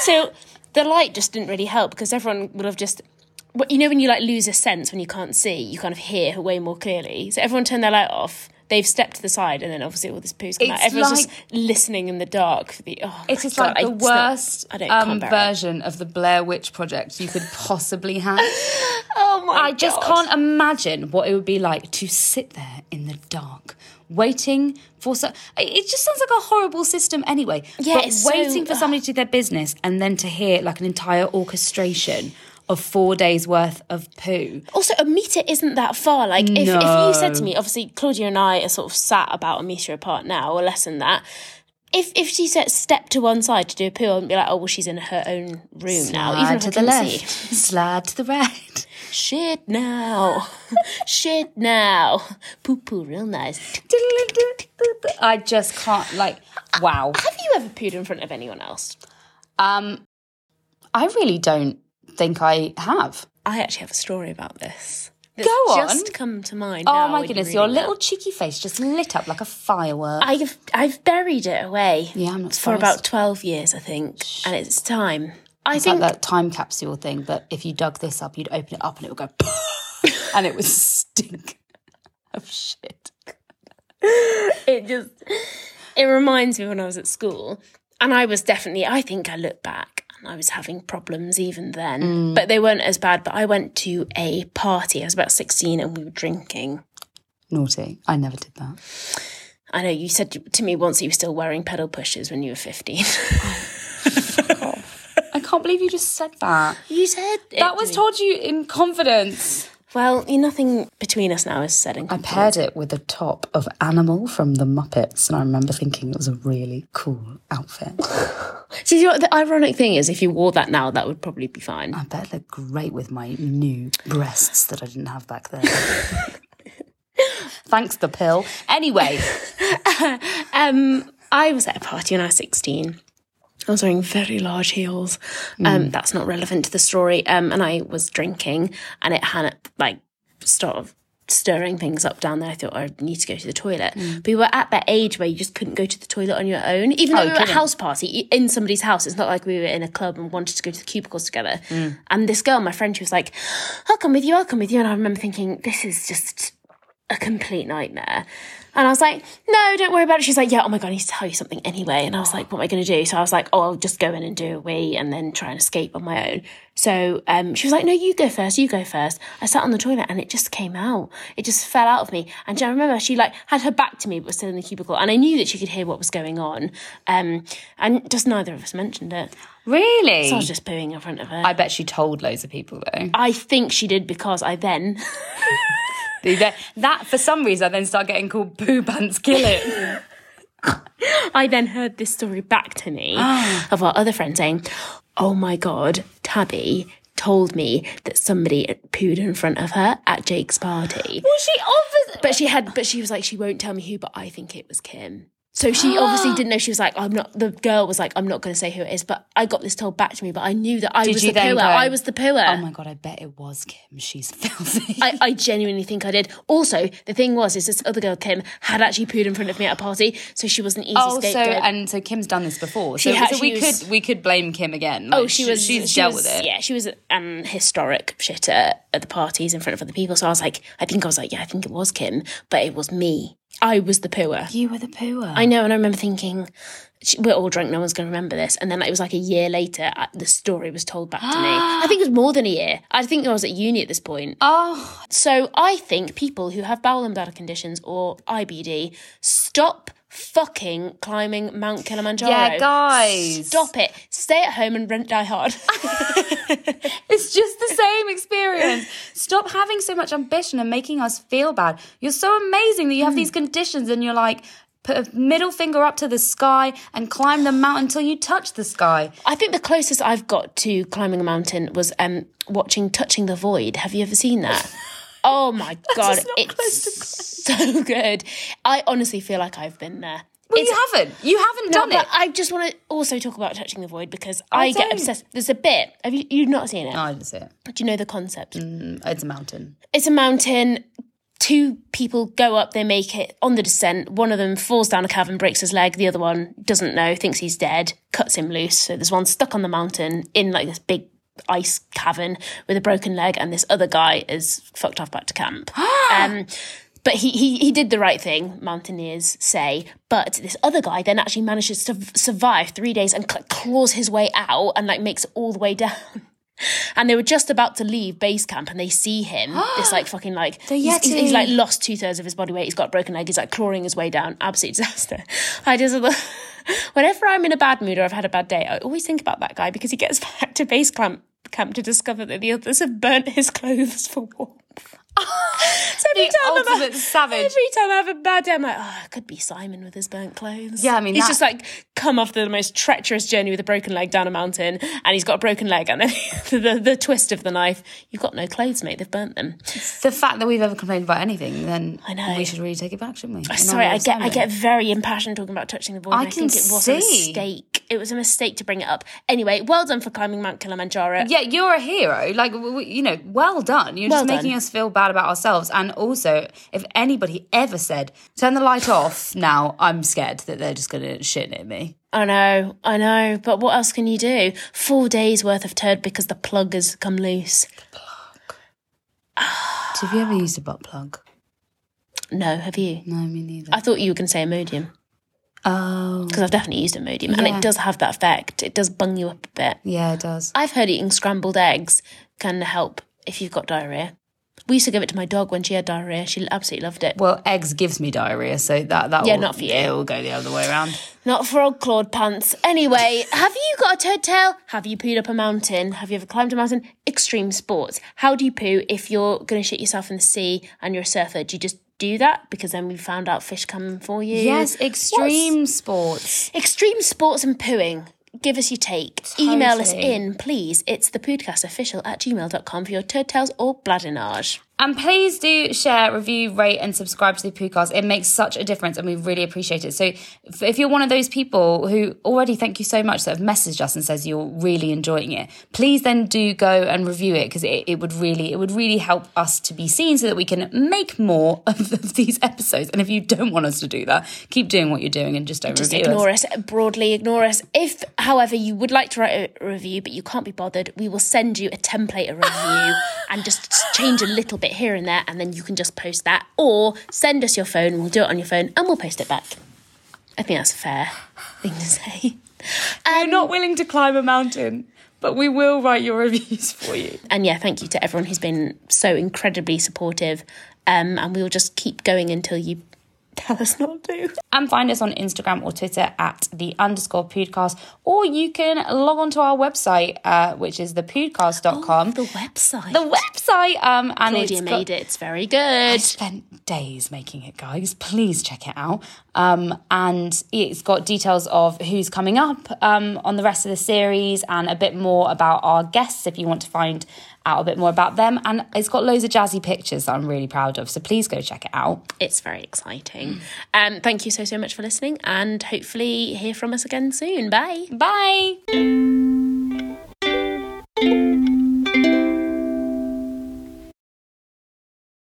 So the light just didn't really help because everyone would have just. You know when you like lose a sense when you can't see, you kind of hear way more clearly. So everyone turned their light off. They've stepped to the side, and then obviously all this poo's come out. It's Everyone's like- just listening in the dark for the. Oh, it is God, like the I- not- worst I don't um, can't it. version of the Blair Witch Project you could possibly have. (laughs) Oh my! I just can't imagine what it would be like to sit there in the dark, waiting for so. It just sounds like a horrible system anyway. Yeah, but it's so- waiting for somebody to do their business and then to hear like an entire orchestration of four days worth of poo. Also, a meter isn't that far. Like, if, if you said to me, obviously, Claudia and I are sort of sat about a meter apart now, or less than that. If if she said step to one side to do a poo, I'd be like, oh well, she's in her own room now. Even Slide to the left, see. slide to the right. Shit now, (laughs) shit now, poo poo, real nice. (laughs) I just can't like. Wow. Have you ever pooed in front of anyone else? Um, I really don't think I have. I actually have a story about this. Go on. Just come to mind. Oh my goodness, your reading that. little cheeky face just lit up like a firework. I've I've buried it away. Yeah, I'm not for surprised. about twelve years, I think, and it's time. I It's think like that time capsule thing, but if you dug this up, you'd open it up and it would go, (laughs) and it would stink (laughs) of shit. (laughs) it just it reminds me when I was at school, and I was definitely. I think I look back I was having problems even then, Mm. but they weren't as bad. But I went to a party. I was about sixteen, and we were drinking. Naughty. I never did that. I know you said to me once that you were still wearing pedal pushers when you were fifteen. (laughs) I can't believe you just said that. you said it That was me. told you in confidence. Well, nothing between us now is said in I paired it with the top of Animal from the Muppets, and I remember thinking it was a really cool outfit. (laughs) See, you know, the ironic thing is, if you wore that now, that would probably be fine. I bet it looked great with my new breasts that I didn't have back then. (laughs) Thanks, the pill. Anyway, (laughs) Um, I was at a party when I was 16 I was wearing very large heels. Um, that's not relevant to the story. Um, and I was drinking, and it had like sort of stirring things up down there. I thought I need to go to the toilet. But we were at that age where you just couldn't go to the toilet on your own, even though Oh, we were at a house party in somebody's house. It's not like we were in a club and wanted to go to the cubicles together. And this girl, my friend, she was like, "I'll come with you. I'll come with you." And I remember thinking, "This is just." A complete nightmare. And I was like, no, don't worry about it. She's like, yeah, oh my God, I need to tell you something anyway. And I was like, what am I going to do? So I was like, oh, I'll just go in and do a wee and then try and escape on my own. So um, she was like, no, you go first, you go first. I sat on the toilet and it just came out. It just fell out of me. And I remember she like had her back to me, but was still in the cubicle. And I knew that she could hear what was going on. Um, and just neither of us mentioned it. Really? So I was just pooing in front of her. I bet she told loads of people though. I think she did because I then (laughs) that, for some reason I then start getting called poo pants kill it. (laughs) I then heard this story back to me (gasps) of our other friend saying, Oh my God, Tabby told me that somebody pooed in front of her at Jake's party. well, she obviously. But she had, but she was like, she won't tell me who, but I think it was Kim. So she obviously (gasps) didn't know. She was like, I'm not, the girl was like, I'm not going to say who it is, but I got this told back to me, but I knew that I Did was the pooer. go, I was the pooer. Oh my god, I bet it was Kim. She's (laughs) filthy. I, I genuinely think I did. Also, the thing was, is this other girl, Kim, had actually pooed in front of me at a party, so she was an easy Oh, so and so Kim's done this before. So, had- so we was- could we could blame Kim again. Oh, she was. She's she dealt was, with it. Yeah, she was an historic shitter at the parties in front of other people. So I was like, I think I was like, yeah, I think it was Kim, but it was me. I was the pooer. You were the pooer. I know, and I remember thinking, we're all drunk. No one's going to remember this. And then it was like a year later, uh, the story was told back to me. I think it was more than a year. I think I was at uni at this point. Oh, So I think people who have bowel and bladder conditions or IBD stop fucking climbing Mount Kilimanjaro. Yeah, guys. Stop it. Stay at home and rent Die Hard. (laughs) it's just the same experience. Stop having so much ambition and making us feel bad. You're so amazing that you have these conditions and you're like, put a middle finger up to the sky and climb the mountain until you touch the sky. I think the closest I've got to climbing a mountain was um, watching Touching the Void. Have you ever seen that? (laughs) Oh my (laughs) god, it's (laughs) so good. I honestly feel like I've been there. Well, It's- you haven't. You haven't No, done but it. I just want to also talk about Touching the Void because I, get obsessed. There's a bit. Have you you've not seen it? No, I didn't see it. Do you know the concept? Mm, it's a mountain. It's a mountain. Two people go up, they make it on the descent. One of them falls down a cavern, breaks his leg. The other one doesn't know, thinks he's dead, cuts him loose. So there's one stuck on the mountain in like this big ice cavern with a broken leg, and this other guy is fucked off back to camp. (gasps) um, but he, he he did the right thing, mountaineers say. But this other guy then actually manages to survive three days and cl- claws his way out and like makes it all the way (laughs) down. And they were just about to leave base camp, and they see him. (gasps) this like fucking like he's, he's, he's, Yeti. like lost two thirds of his body weight. He's got a broken leg. He's like clawing his way down. Absolute (laughs) disaster. I just whenever I'm in a bad mood or I've had a bad day, I always think about that guy because he gets (laughs) back to base camp camp to discover that the others have burnt his (laughs) clothes for warmth. So every The time I'm- ultimate savage. Every time I have a bad day, I'm like, oh, it could be Simon with his burnt clothes. Yeah, I mean, he's that- just like come off the most treacherous journey with a broken leg down a mountain, and he's got a broken leg, and (laughs) then the, the twist of the knife, you've got no clothes, mate. They've burnt them. The fact that we've ever complained about anything, then I know. we should really take it back, shouldn't we? Sorry, I get I get very impassioned talking about touching the void. I I can think it was a mistake. It was a mistake to bring it up. Anyway, well done for climbing Mount Kilimanjaro. Yeah, you're a hero. Like, you know, well done. You're Well just making us feel bad about ourselves. And also, if anybody ever said, turn the light off now, I'm scared that they're just going to shit at me. I know, I know, but what else can you do? Four days worth of turd because the plug has come loose. So have you ever used a butt plug? No, have you? No, me neither. I thought you were going to say Imodium oh, because I've definitely used Imodium and it does have that effect. It does bung you up a bit. yeah, it does. I've heard eating scrambled eggs can help if you've got diarrhea. We used to give it to my dog when she had diarrhea. She absolutely loved it. Well, eggs gives me diarrhea, so that that Yeah, will, not for you. It will go the other way around. Not for old Claude pants. Anyway, have you got a turd tale? Have you pooed up a mountain? Have you ever climbed a mountain? Extreme sports. How do you poo if you're going to shit yourself in the sea and you're a surfer? Do you just do that because then we found out fish come for you? Yes, What's- extreme sports. Extreme sports and pooing. Give us your take. Email us in, please. It's the poodcast official at gmail.com for your turd tales or bladdernage. And please do share, review, rate, and subscribe to the podcast. It makes such a difference and we really appreciate it. So if- you're one of those people who already thank you so much that have messaged us and says you're really enjoying it, please then do go and review it because it, it would really, it would really help us to be seen so that we can make more of, (laughs) of these episodes. And if you don't want us to do that, keep doing what you're doing and just don't just ignore us. us. broadly ignore us if however you would like to write a review but you can't be bothered we will send you a template of review (laughs) and just change a little bit here and there and then you can just post that or send us your phone we'll do it on your phone and we'll post it back i think that's a fair thing to say We're not willing to climb a mountain, but we will write your (laughs) reviews for you. and yeah thank you to everyone who's been so incredibly supportive um, and we will just keep going until you tell us not to and find us on Instagram or Twitter at the underscore poodcast, or you can log on to our website, uh, which is thepoodcast.com. the website the website, um, and Claudia it's got- made it it's very good. I spent days making it, guys. Please check it out. Um, and it's got details of who's coming up um, on the rest of the series and a bit more about our guests if you want to find out a bit more about them. And it's got loads of jazzy pictures that I'm really proud of. So please go check it out. it's very exciting. Um, thank you so so much for listening, and hopefully hear from us again soon. Bye. Bye.